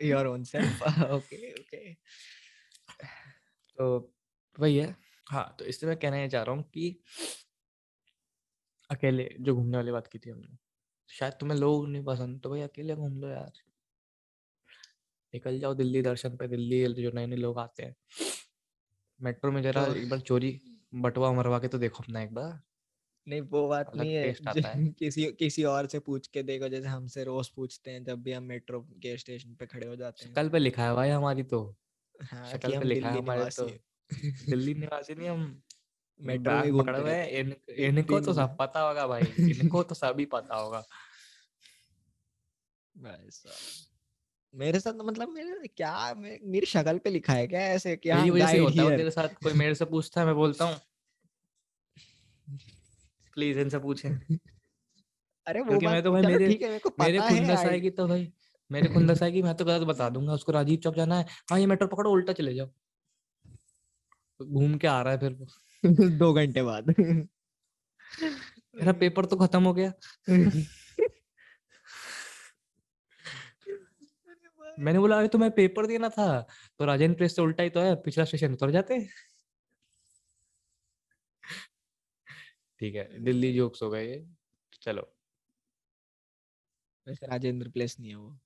your own self okay okay तो वही है। हाँ तो इससे मैं कहना चाह रहा हूँ कि अकेले जो घूमने वाली बात की थी हमने। शायद तुम्हें लोग नहीं पसंद तो भाई अकेले घूम लो यार। निकल जाओ दिल्ली दर्शन पे दिल्ली जो नए नए लोग आते हैं। मेट्रो में जरा तो एक बार चोरी बटवा मरवा के तो देखो अपना एक बार। नहीं वो बात नहीं है, है। [LAUGHS] किसी किसी और से पूछ के देखो जैसे हमसे रोज पूछते हैं जब भी हम मेट्रो के स्टेशन पे खड़े हो जाते हैं। शक्ल पे लिखा है भाई हमारी तो। हाँ, शक्ल पे लिखा है हमारे तो। निवासी दिल्ली [LAUGHS] निवासी नहीं हम में हुए हैं। इन, इनको तो सब पता होगा भाई इनको तो सभी पता होगा। [LAUGHS] भाई साहब मेरे साथ तो मतलब मेरे क्या मे, मेरी शक्ल पे लिखा है क्या ऐसे कि हाँ मेरी वजह से होता है तेरे साथ कोई मेरे से पूछता है मैं बोलता हूँ। प्लीज़ इनसे पूछें। अरे वो मैं तो भाई मेरे ठीक है मेरे को पता है खुंदस आएगी तो भाई मेरे खुंदस आएगी मैं तो गलत बता दूँगा उसको राजीव चौक जाना है। हाँ ये मेट्रो पकड़ो उल्टा चले जाओ। घूम के आ रहा है फिर वो। [LAUGHS] दो घंटे बाद। मेरा पेपर तो खत्म हो गया। मैंने बोला अरे तुम्हें पेपर देना था। तो राजेंद्र प्रेस से उल्टा ही तो है पिछला स्टेशन उतर जाते। ठीक है दिल्ली जोक्स हो गए ये। चलो। वैसे राजेंद्र प्लेस नहीं है वो।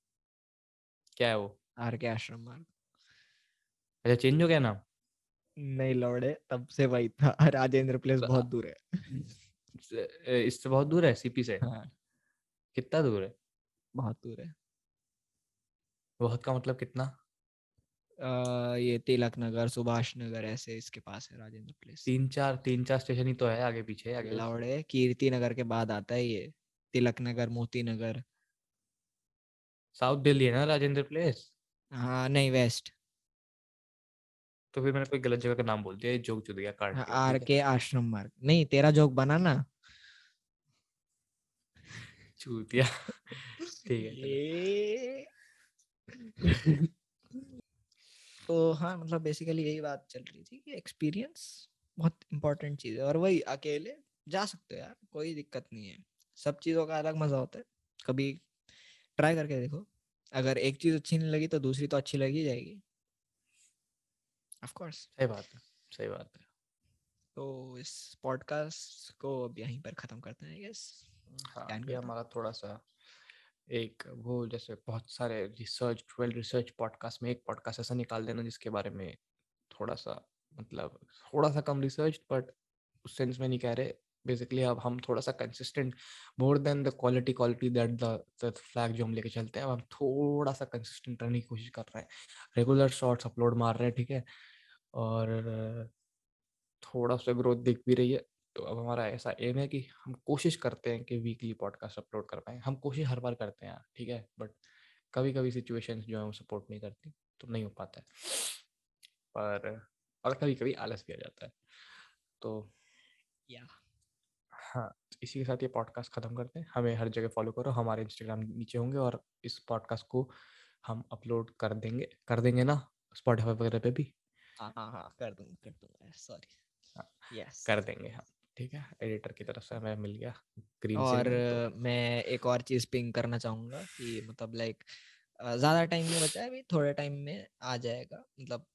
क्या है वो? आर के आश्रम मार्ग। अच्छा चेंज हो गया नाम? नहीं लौड़े तब से वही था। [LAUGHS] राजेंद्र प्लेस बहुत दूर है। [LAUGHS] इससे बहुत दूर है सीपी से? हाँ। कितना दूर है? बहुत दूर है। बहुत का मतलब कितना? अ, ये तिलक नगर सुभाष नगर ऐसे इसके पास है राजेंद्र प्लेस। तीन चार तीन चार स्टेशन ही तो है आगे पीछे आगे। लौड़े कीर्ति नगर के बाद आता है ये। तिलक नगर मोती नगर। साउथ दिल्ली है ना राजेंद्र प्लेस? हाँ नहीं वेस्ट। तो फिर मैंने कोई गलत जगह का नाम बोल दिया जोक जुड़ गया काट दिया, आर के आश्रम मार्ग। नहीं तेरा जोक बना ना। चूतिया। [LAUGHS] ठीक है तो हाँ मतलब बेसिकली यही बात चल रही थी कि एक्सपीरियंस बहुत इंपॉर्टेंट चीज़ है और वही अकेले जा सकते हो यार कोई दिक्कत नहीं है। सब चीज़ों का अलग मज़ा होता है। कभी ट्राई करके देखो। अगर एक चीज़ अच्छी नहीं लगी तो दूसरी तो अच्छी लगी जाएगी। ऑफ़ कोर्स सही बात है सही बात है। तो इस पॉडकास्ट को अब यहीं पर ख़त्म करते हैं यस हाँ ये हमारा थोड़ा सा एक वो जैसे बहुत सारे रिसर्च ट्वेल्व रिसर्च पॉडकास्ट में एक पॉडकास्ट ऐसा निकाल देना जिसके बारे में थोड़ा सा मतलब थोड़ा सा कम रिसर्च बट उस सेंस में नहीं कह रहे बेसिकली अब हम थोड़ा सा consistent more than the quality quality that the flag जो हम लेके चलते हैं, अब हम थोड़ा सा कंसिस्टेंट रहने की कोशिश कर रहे हैं। रेगुलर शॉर्ट्स अपलोड मार रहे हैं, ठीक है? और थोड़ा सा ग्रोथ दिख भी रही है। तो अब हमारा ऐसा एम है कि हम कोशिश करते हैं कि वीकली पॉडकास्ट अपलोड कर पाएँ। हम कोशिश हर बार करते हैं, ठीक है? बट कभी कभी सिचुएशंस जो है वो सपोर्ट नहीं करती तो नहीं हो पाता है। पर, और कभी कभी आलस भी आ जाता है। तो या हाँ इसी के साथ ये पॉडकास्ट ख़त्म करते हैं। हमें हर जगह फॉलो करो हमारे इंस्टाग्राम नीचे होंगे और इस पॉडकास्ट को हम अपलोड कर देंगे। कर देंगे ना? स्पॉटिफाई वगैरह पे भी? हाँ हाँ हाँ कर दूँगा कर दूँगा सॉरी यस कर देंगे हम ठीक है? एडिटर की तरफ़ से हमें मिल गया ग्रीन और तो मैं एक और चीज़ पिंग करना चाहूँगा कि मतलब लाइक ज़्यादा टाइम नहीं बचा है अभी थोड़े टाइम में आ जाएगा मतलब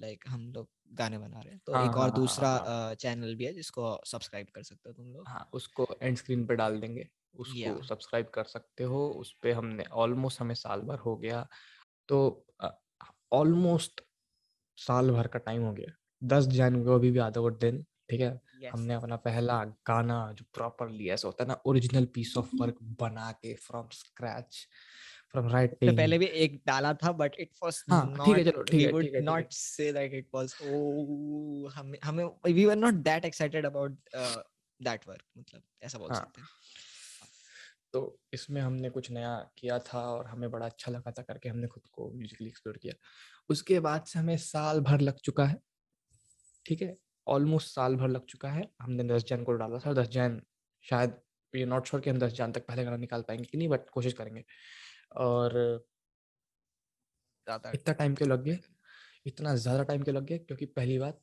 लाइक हम लोग गाने बना रहे हैं। तो हाँ, एक और हाँ, हाँ, दूसरा हाँ। चैनल भी है जिसको सब्सक्राइब कर सकते हो तुम लोग। हाँ उसको एंड स्क्रीन पे डाल देंगे उसको सब्सक्राइब कर सकते हो उस पे हमने ऑलमोस्ट हमें साल भर हो गया। तो ऑलमोस्ट साल भर का टाइम हो गया दस जनवरी को अभी भी आधा वो दिन ठीक है? Yes. हमने अपना पहला गाना जो प्रॉपरली ऐसा होता है ना ओरिजिनल पीस ऑफ़ वर्क बना के फ्रॉम स्क्रैच फ्रॉम इससे राइटिंग पहले भी एक डाला था बट इट वाज ठीक है, चलो, ठीक वी है, would. Not say that it was oh हमें हमें we were not that excited about that work मतलब ऐसा बोल हाँ। सकते हैं। तो इसमें हमने कुछ नया किया था और हमें बड़ा अच्छा लगा था करके हमने खुद को म्यूजिकली एक्सप्लोर किया। उसके बाद से हमें साल भर लग चुका है ठीक है? ऑलमोस्ट साल भर लग चुका है। हमने दस जैन को डाला था दस जन शायद ये नॉट श्योर कि हम दस जन तक पहले गाना निकाल पाएँगे कि नहीं बट कोशिश करेंगे। और इतना टाइम क्यों लग गया? इतना ज़्यादा टाइम क्यों लग गया? क्योंकि पहली बात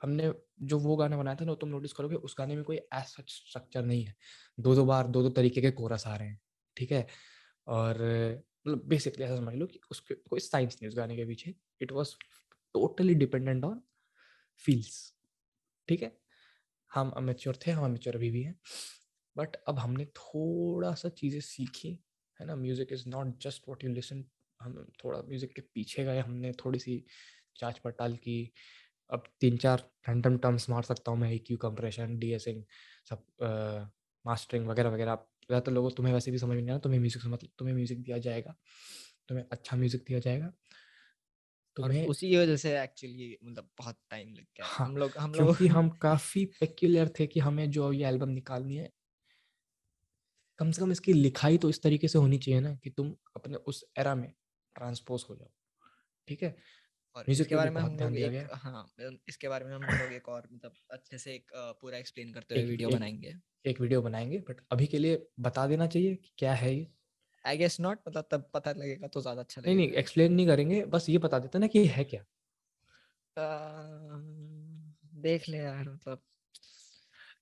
हमने जो वो गाना बनाया था ना तुम नोटिस करोगे उस गाने में कोई सच स्ट्रक्चर नहीं है। दो दो बार दो दो तरीके के कोरस आ रहे हैं ठीक है? और मतलब बेसिकली ऐसा समझ लो कि उसके कोई साइंस नहीं उस गाने के पीछे। It was totally dependent on feels ठीक है? हम अमेच्योर थे हम अमेच्योर अभी भी हैं। बट अब हमने थोड़ा सा चीज़ें सीखी है ना music is not just what you listen हम थोड़ा म्यूज़िक के पीछे गए हमने थोड़ी सी जाँच पड़ताल की। अब तीन चार रैंडम टर्म्स मार सकता हूँ मैं Q compression D S essing सब मास्टरिंग वगैरह वगैरह। ज़्यादातर लोगों तुम्हें वैसे भी समझ में नहीं आना तुम्हें म्यूज़िक समझ तुम्हें म्यूज़िक दिया जाएगा। तुम्हें अच्छा म्यूज़िक दिया जाएगा। तुम्हें उसी वजह से एक्चुअली मतलब बहुत टाइम लग गया। हाँ, हम लोग हम क्योंकि लोग हम काफ़ी पेक्यूलर थे कि हमें जो ये एल्बम निकालनी है कम से कम इसकी लिखाई तो इस तरीके से होनी चाहिए ना कि तुम अपने उस एरा में ट्रांसपोज हो जाओ। ठीक है? और इसके बारे में हम लोग एक हाँ इसके बारे में हम लोग एक और मतलब अच्छे से एक पूरा एक्सप्लेन करते हुए वीडियो बनाएँगे। एक वीडियो बनाएँगे बट अभी के लिए बता देना चाहिए कि क्या है ये। आई गेस नॉट मतलब तब पता लगेगा तो ज़्यादा अच्छा लगेगा नहीं नहीं एक्सप्लेन नहीं करेंगे बस ये बता देते ना कि है क्या। देख ले यार मतलब।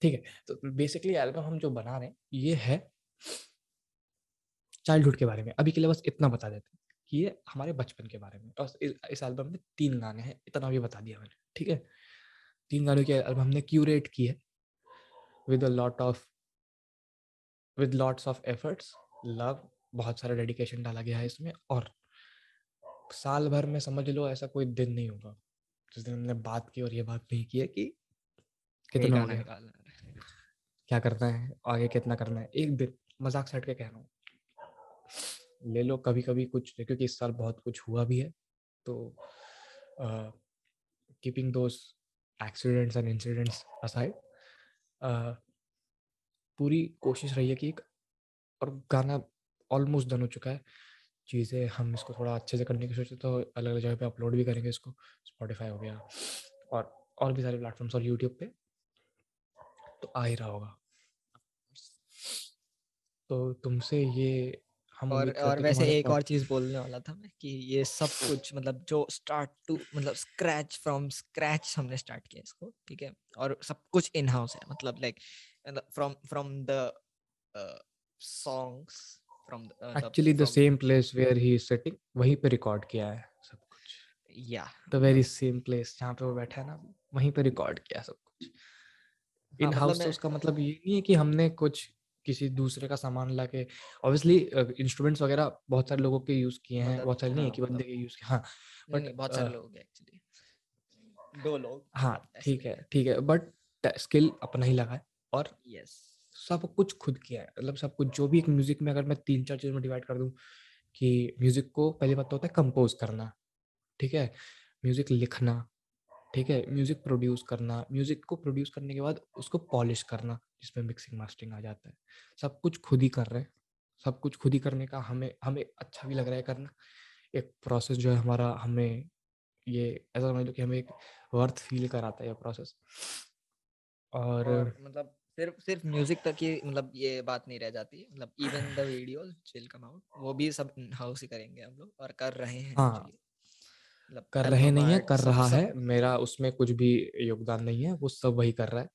ठीक है तो बेसिकली एल्बम हम जो बना रहे हैं ये है चाइल्डहुड के बारे में। अभी के लिए बस इतना बता देते हैं कि ये हमारे बचपन के बारे में। और इस एल्बम में तीन गाने हैं इतना भी बता दिया मैंने ठीक है? तीन गानों की एल्बम हमने क्यूरेट की है with a lot of with lots of efforts love बहुत सारा डेडिकेशन डाला गया है इसमें और साल भर में समझ लो ऐसा कोई दिन नहीं होगा जिस दिन हमने बात की और ये बात नहीं की है कि कितना क्या करना है आगे कितना करना है एक दिन। मज़ाक सेट के कह रहा हूँ। ले लो कभी कभी कुछ क्योंकि इस साल बहुत कुछ हुआ भी है तो keeping those accidents and incidents aside पूरी कोशिश रही है कि एक, और गाना ऑलमोस्ट डन हो चुका है। चीज़ें हम इसको थोड़ा अच्छे से करने की सोचते तो अलग अलग जगह पे अपलोड भी करेंगे इसको स्पॉटिफाई हो गया, और और भी सारे प्लेटफॉर्म्स और यूट्यूब पे तो आ ही रहा होगा। तो तुमसे ये हम और और वैसे एक और चीज़ बोलने वाला था मैं कि ये सब कुछ मतलब जो स्टार्ट टू मतलब स्क्रैच फ्रॉम स्क्रैच हमने स्टार्ट किया इसको ठीक है? और सब कुछ इन हाउस है मतलब like from from the songs from actually the same place where he is sitting वहीं पे रिकॉर्ड किया है सब कुछ। या द वेरी सेम प्लेस जहाँ पे वो बैठा है ना वहीं पे रिकॉर्ड किया सब कुछ। इन हाउस मतलब तो उसका मतलब ये नहीं है कि हमने कुछ किसी दूसरे का सामान ला के ऑब्वियसली इंस्ट्रूमेंट्स वगैरह बहुत सारे लोगों के यूज़ किए हैं बहुत सारे नहीं है कि बंदे के यूज़ किए हाँ बट बहुत सारे लोग एक्चुअली दो लोग हाँ ठीक है ठीक है बट स्किल अपना ही लगा है और यस सब कुछ खुद किया है मतलब सब कुछ जो भी एक म्यूज़िक में अगर मैं तीन चार चीज़ों में डिवाइड कर दूँ कि म्यूज़िक को पहली बात तो होता है कंपोज करना ठीक है म्यूज़िक लिखना ठीक है म्यूज़िक प्रोड्यूस करना म्यूज़िक को प्रोड्यूस करने के बाद उसको पॉलिश करना जिसमें मिक्सिंग मास्टरिंग आ जाता है। सब कुछ खुद ही कर रहे हैं। सब कुछ खुद ही करने का हमें हमें अच्छा भी लग रहा है करना। एक प्रोसेस जो है हमारा हमें ये ऐसा समझ लो कि हमें एक वर्थ फील कराता है ये प्रोसेस और, और मतलब सिर्फ़ सिर्फ़ म्यूज़िक तक ही मतलब ये बात नहीं रह जाती। मतलब even the videos will come out वो भी सब हाउस ही करेंगे हम लोग और कर रहे हैं हाँ। मतलब कर रहे नहीं है कर रहा है। मेरा उसमें कुछ भी योगदान नहीं है वो सब वही कर रहा है।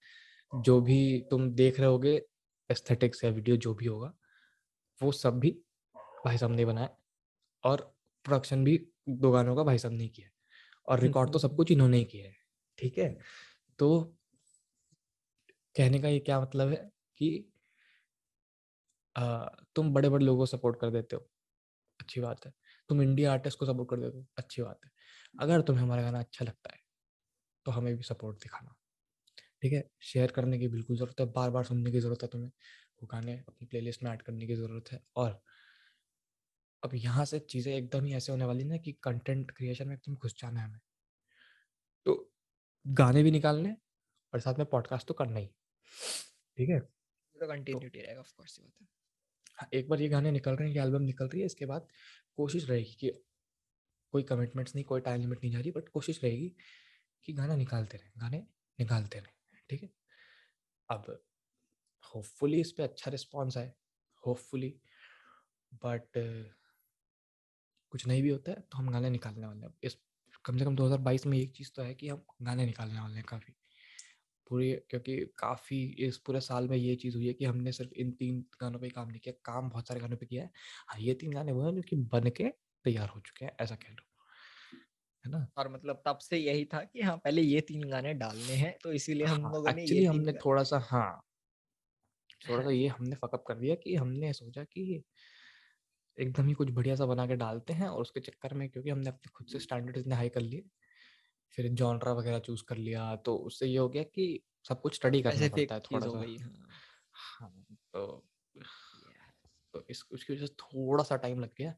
जो भी तुम देख रहे होगे एस्थेटिक्स या वीडियो जो भी होगा वो सब भी भाई साहब ने बनाया और प्रोडक्शन भी दो गानों का भाई साहब ने किया और रिकॉर्ड तो सब कुछ इन्होंने ही किया है ठीक है? तो कहने का ये क्या मतलब है कि आ, तुम बड़े बड़े लोगों को सपोर्ट कर देते हो अच्छी बात है। तुम इंडिया आर्टिस्ट को सपोर्ट कर देते हो अच्छी बात है। अगर तुम्हें हमारा गाना अच्छा लगता है तो हमें भी सपोर्ट दिखाना। ठीक है? शेयर करने की बिल्कुल ज़रूरत है बार बार सुनने की ज़रूरत है तुम्हें वो गाने अपनी प्लेलिस्ट में ऐड करने की ज़रूरत है। और अब यहाँ से चीज़ें एकदम ही ऐसे होने वाली ना कि कंटेंट क्रिएशन में एकदम घुस जाना है हमें। तो गाने भी निकालने और साथ में पॉडकास्ट तो करना ही। ठीक है? तो कंटिन्यूटी रहेगा ऑफ़ कोर्स ये बात है। हाँ, एक बार ये गाने निकल रहे हैं ये एल्बम निकल रही है इसके बाद कोशिश रहेगी कि कोई कमिटमेंट्स नहीं कोई टाइम लिमिट नहीं जा रही बट कोशिश रहेगी कि गाना निकालते रहें गाने निकालते रहें। ठीक है? अब होपफुली इस पर अच्छा रिस्पॉन्स आए होपफुली बट कुछ नहीं भी होता है तो हम गाने निकालने वाले हैं। इस, कम से कम 2022 में एक चीज़ तो है कि हम गाने निकालने वाले हैं काफ़ी। पूरी, क्योंकि काफ़ी इस पूरे साल में ये चीज़ हुई है कि हमने सिर्फ़ इन तीन गानों पे काम नहीं किया, काम बहुत सारे गानों पे किया है। हाँ ये तीन गाने वो हैं जो कि बन के तैयार हो चुके हैं, ऐसा कह लो। है ना? और मतलब तब से यही था कि हाँ पहले ये तीन गाने डालने हैं तो इसीलिए हम हाँ, लोगों ने एक्चुअली ये हमने थोड़ा सा हाँ। थोड़ा सा ये हमने फकअप कर दिया कि हमने सोचा कि एकदम ही कुछ बढ़िया सा बना के डालते हैं और उसके चक्कर में क्योंकि हमने अपने खुद से स्टैंडर्ड इतने हाई कर लिए फिर जॉनरा वगैरह चूज़ कर लिया तो उससे ये हो गया कि सब कुछ स्टडी करना पड़ता है थोड़ा सा गई, हाँ।, हाँ तो तो इस उसकी वजह से थोड़ा सा टाइम लग गया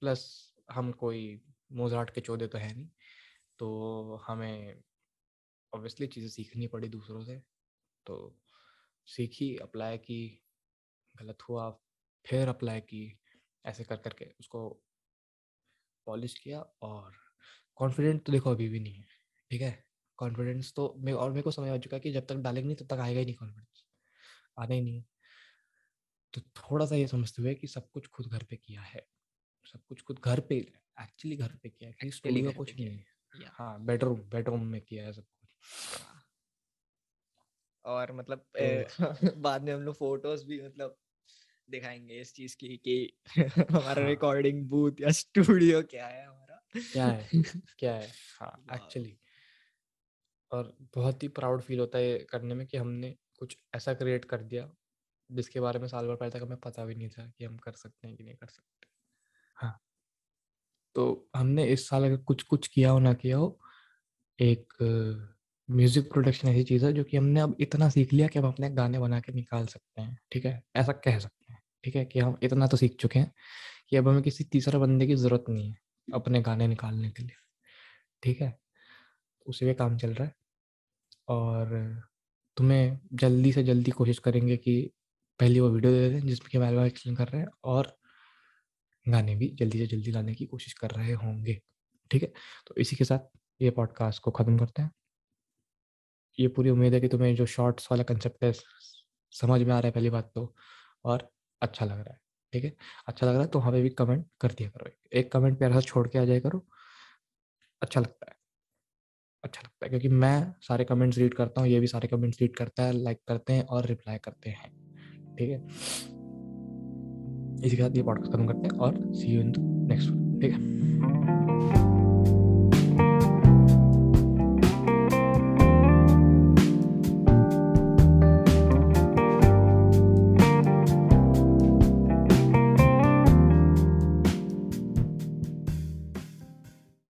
प्लस हम कोई मोजार्ट के चौदह तो है नहीं। तो हमें ऑब्वियसली चीज़ें सीखनी पड़ी दूसरों से। तो सीखी अप्लाई की, गलत हुआ, फिर अप्लाई की, ऐसे कर करके उसको पॉलिश किया और कॉन्फिडेंट तो देखो अभी भी नहीं है, ठीक है? कॉन्फिडेंस तो मैं और मेरे को समझ आ चुका है कि जब तक डालेंगे नहीं, तब तक आएगा ही नहीं कॉन्फिडेंस आना ही नहीं है। तो थोड़ा सा ये समझते हुए कि सब कुछ खुद घर पे किया है, सब कुछ खुद घर पे एक्चुअली घर पे किया है स्टूडियो कुछ नहीं है। हाँ। बेडरूम बेडरूम में किया है सब कुछ। और मतलब तो, [LAUGHS] बाद में हम लोग फ़ोटोज़ भी मतलब दिखाएँगे इस चीज़ की कि [LAUGHS] हमारा रिकॉर्डिंग हाँ। बूथ या स्टूडियो क्या है हमारा। क्या है? [LAUGHS] क्या है? हाँ एक्चुअली और बहुत ही प्राउड फील होता है करने में कि हमने कुछ ऐसा क्रिएट कर दिया जिसके बारे में साल भर पहले तक हमें पता भी नहीं था कि हम कर सकते हैं कि नहीं कर सकते। तो हमने इस साल अगर कुछ कुछ किया हो, ना किया हो, एक म्यूज़िक प्रोडक्शन ऐसी चीज़ है जो कि हमने अब इतना सीख लिया कि हम अपने गाने बना के निकाल सकते हैं, ठीक है? ऐसा कह सकते हैं, ठीक है? कि हम इतना तो सीख चुके हैं कि अब हमें किसी तीसरे बंदे की ज़रूरत नहीं है अपने गाने निकालने के लिए, ठीक है? उसी पे काम चल रहा है और तुम्हें जल्दी से जल्दी कोशिश करेंगे कि पहली वो वीडियो दे दें जिसमें कि हम एल्बम एक्सप्लेन कर रहे हैं और गाने भी जल्दी से जल्दी लाने की कोशिश कर रहे होंगे, ठीक है? तो इसी के साथ ये पॉडकास्ट को ख़त्म करते हैं। ये पूरी उम्मीद है कि तुम्हें जो शॉर्ट्स वाला कंसेप्ट है, समझ में आ रहा है पहली बात तो और अच्छा लग रहा है, ठीक है? अच्छा लग रहा है तो वहाँ पे भी कमेंट कर दिया करो एक कमेंट प्यारा सा छोड़ के आ जाए करो। अच्छा लगता है। अच्छा लगता है क्योंकि मैं सारे कमेंट्स रीड करता हूँ, ये भी सारे कमेंट्स रीड करता है लाइक करते हैं और रिप्लाई करते हैं, ठीक है? इसी के साथ ये पॉडकास्ट खत्म करते हैं और सी यू इन नेक्स्ट ठीक है?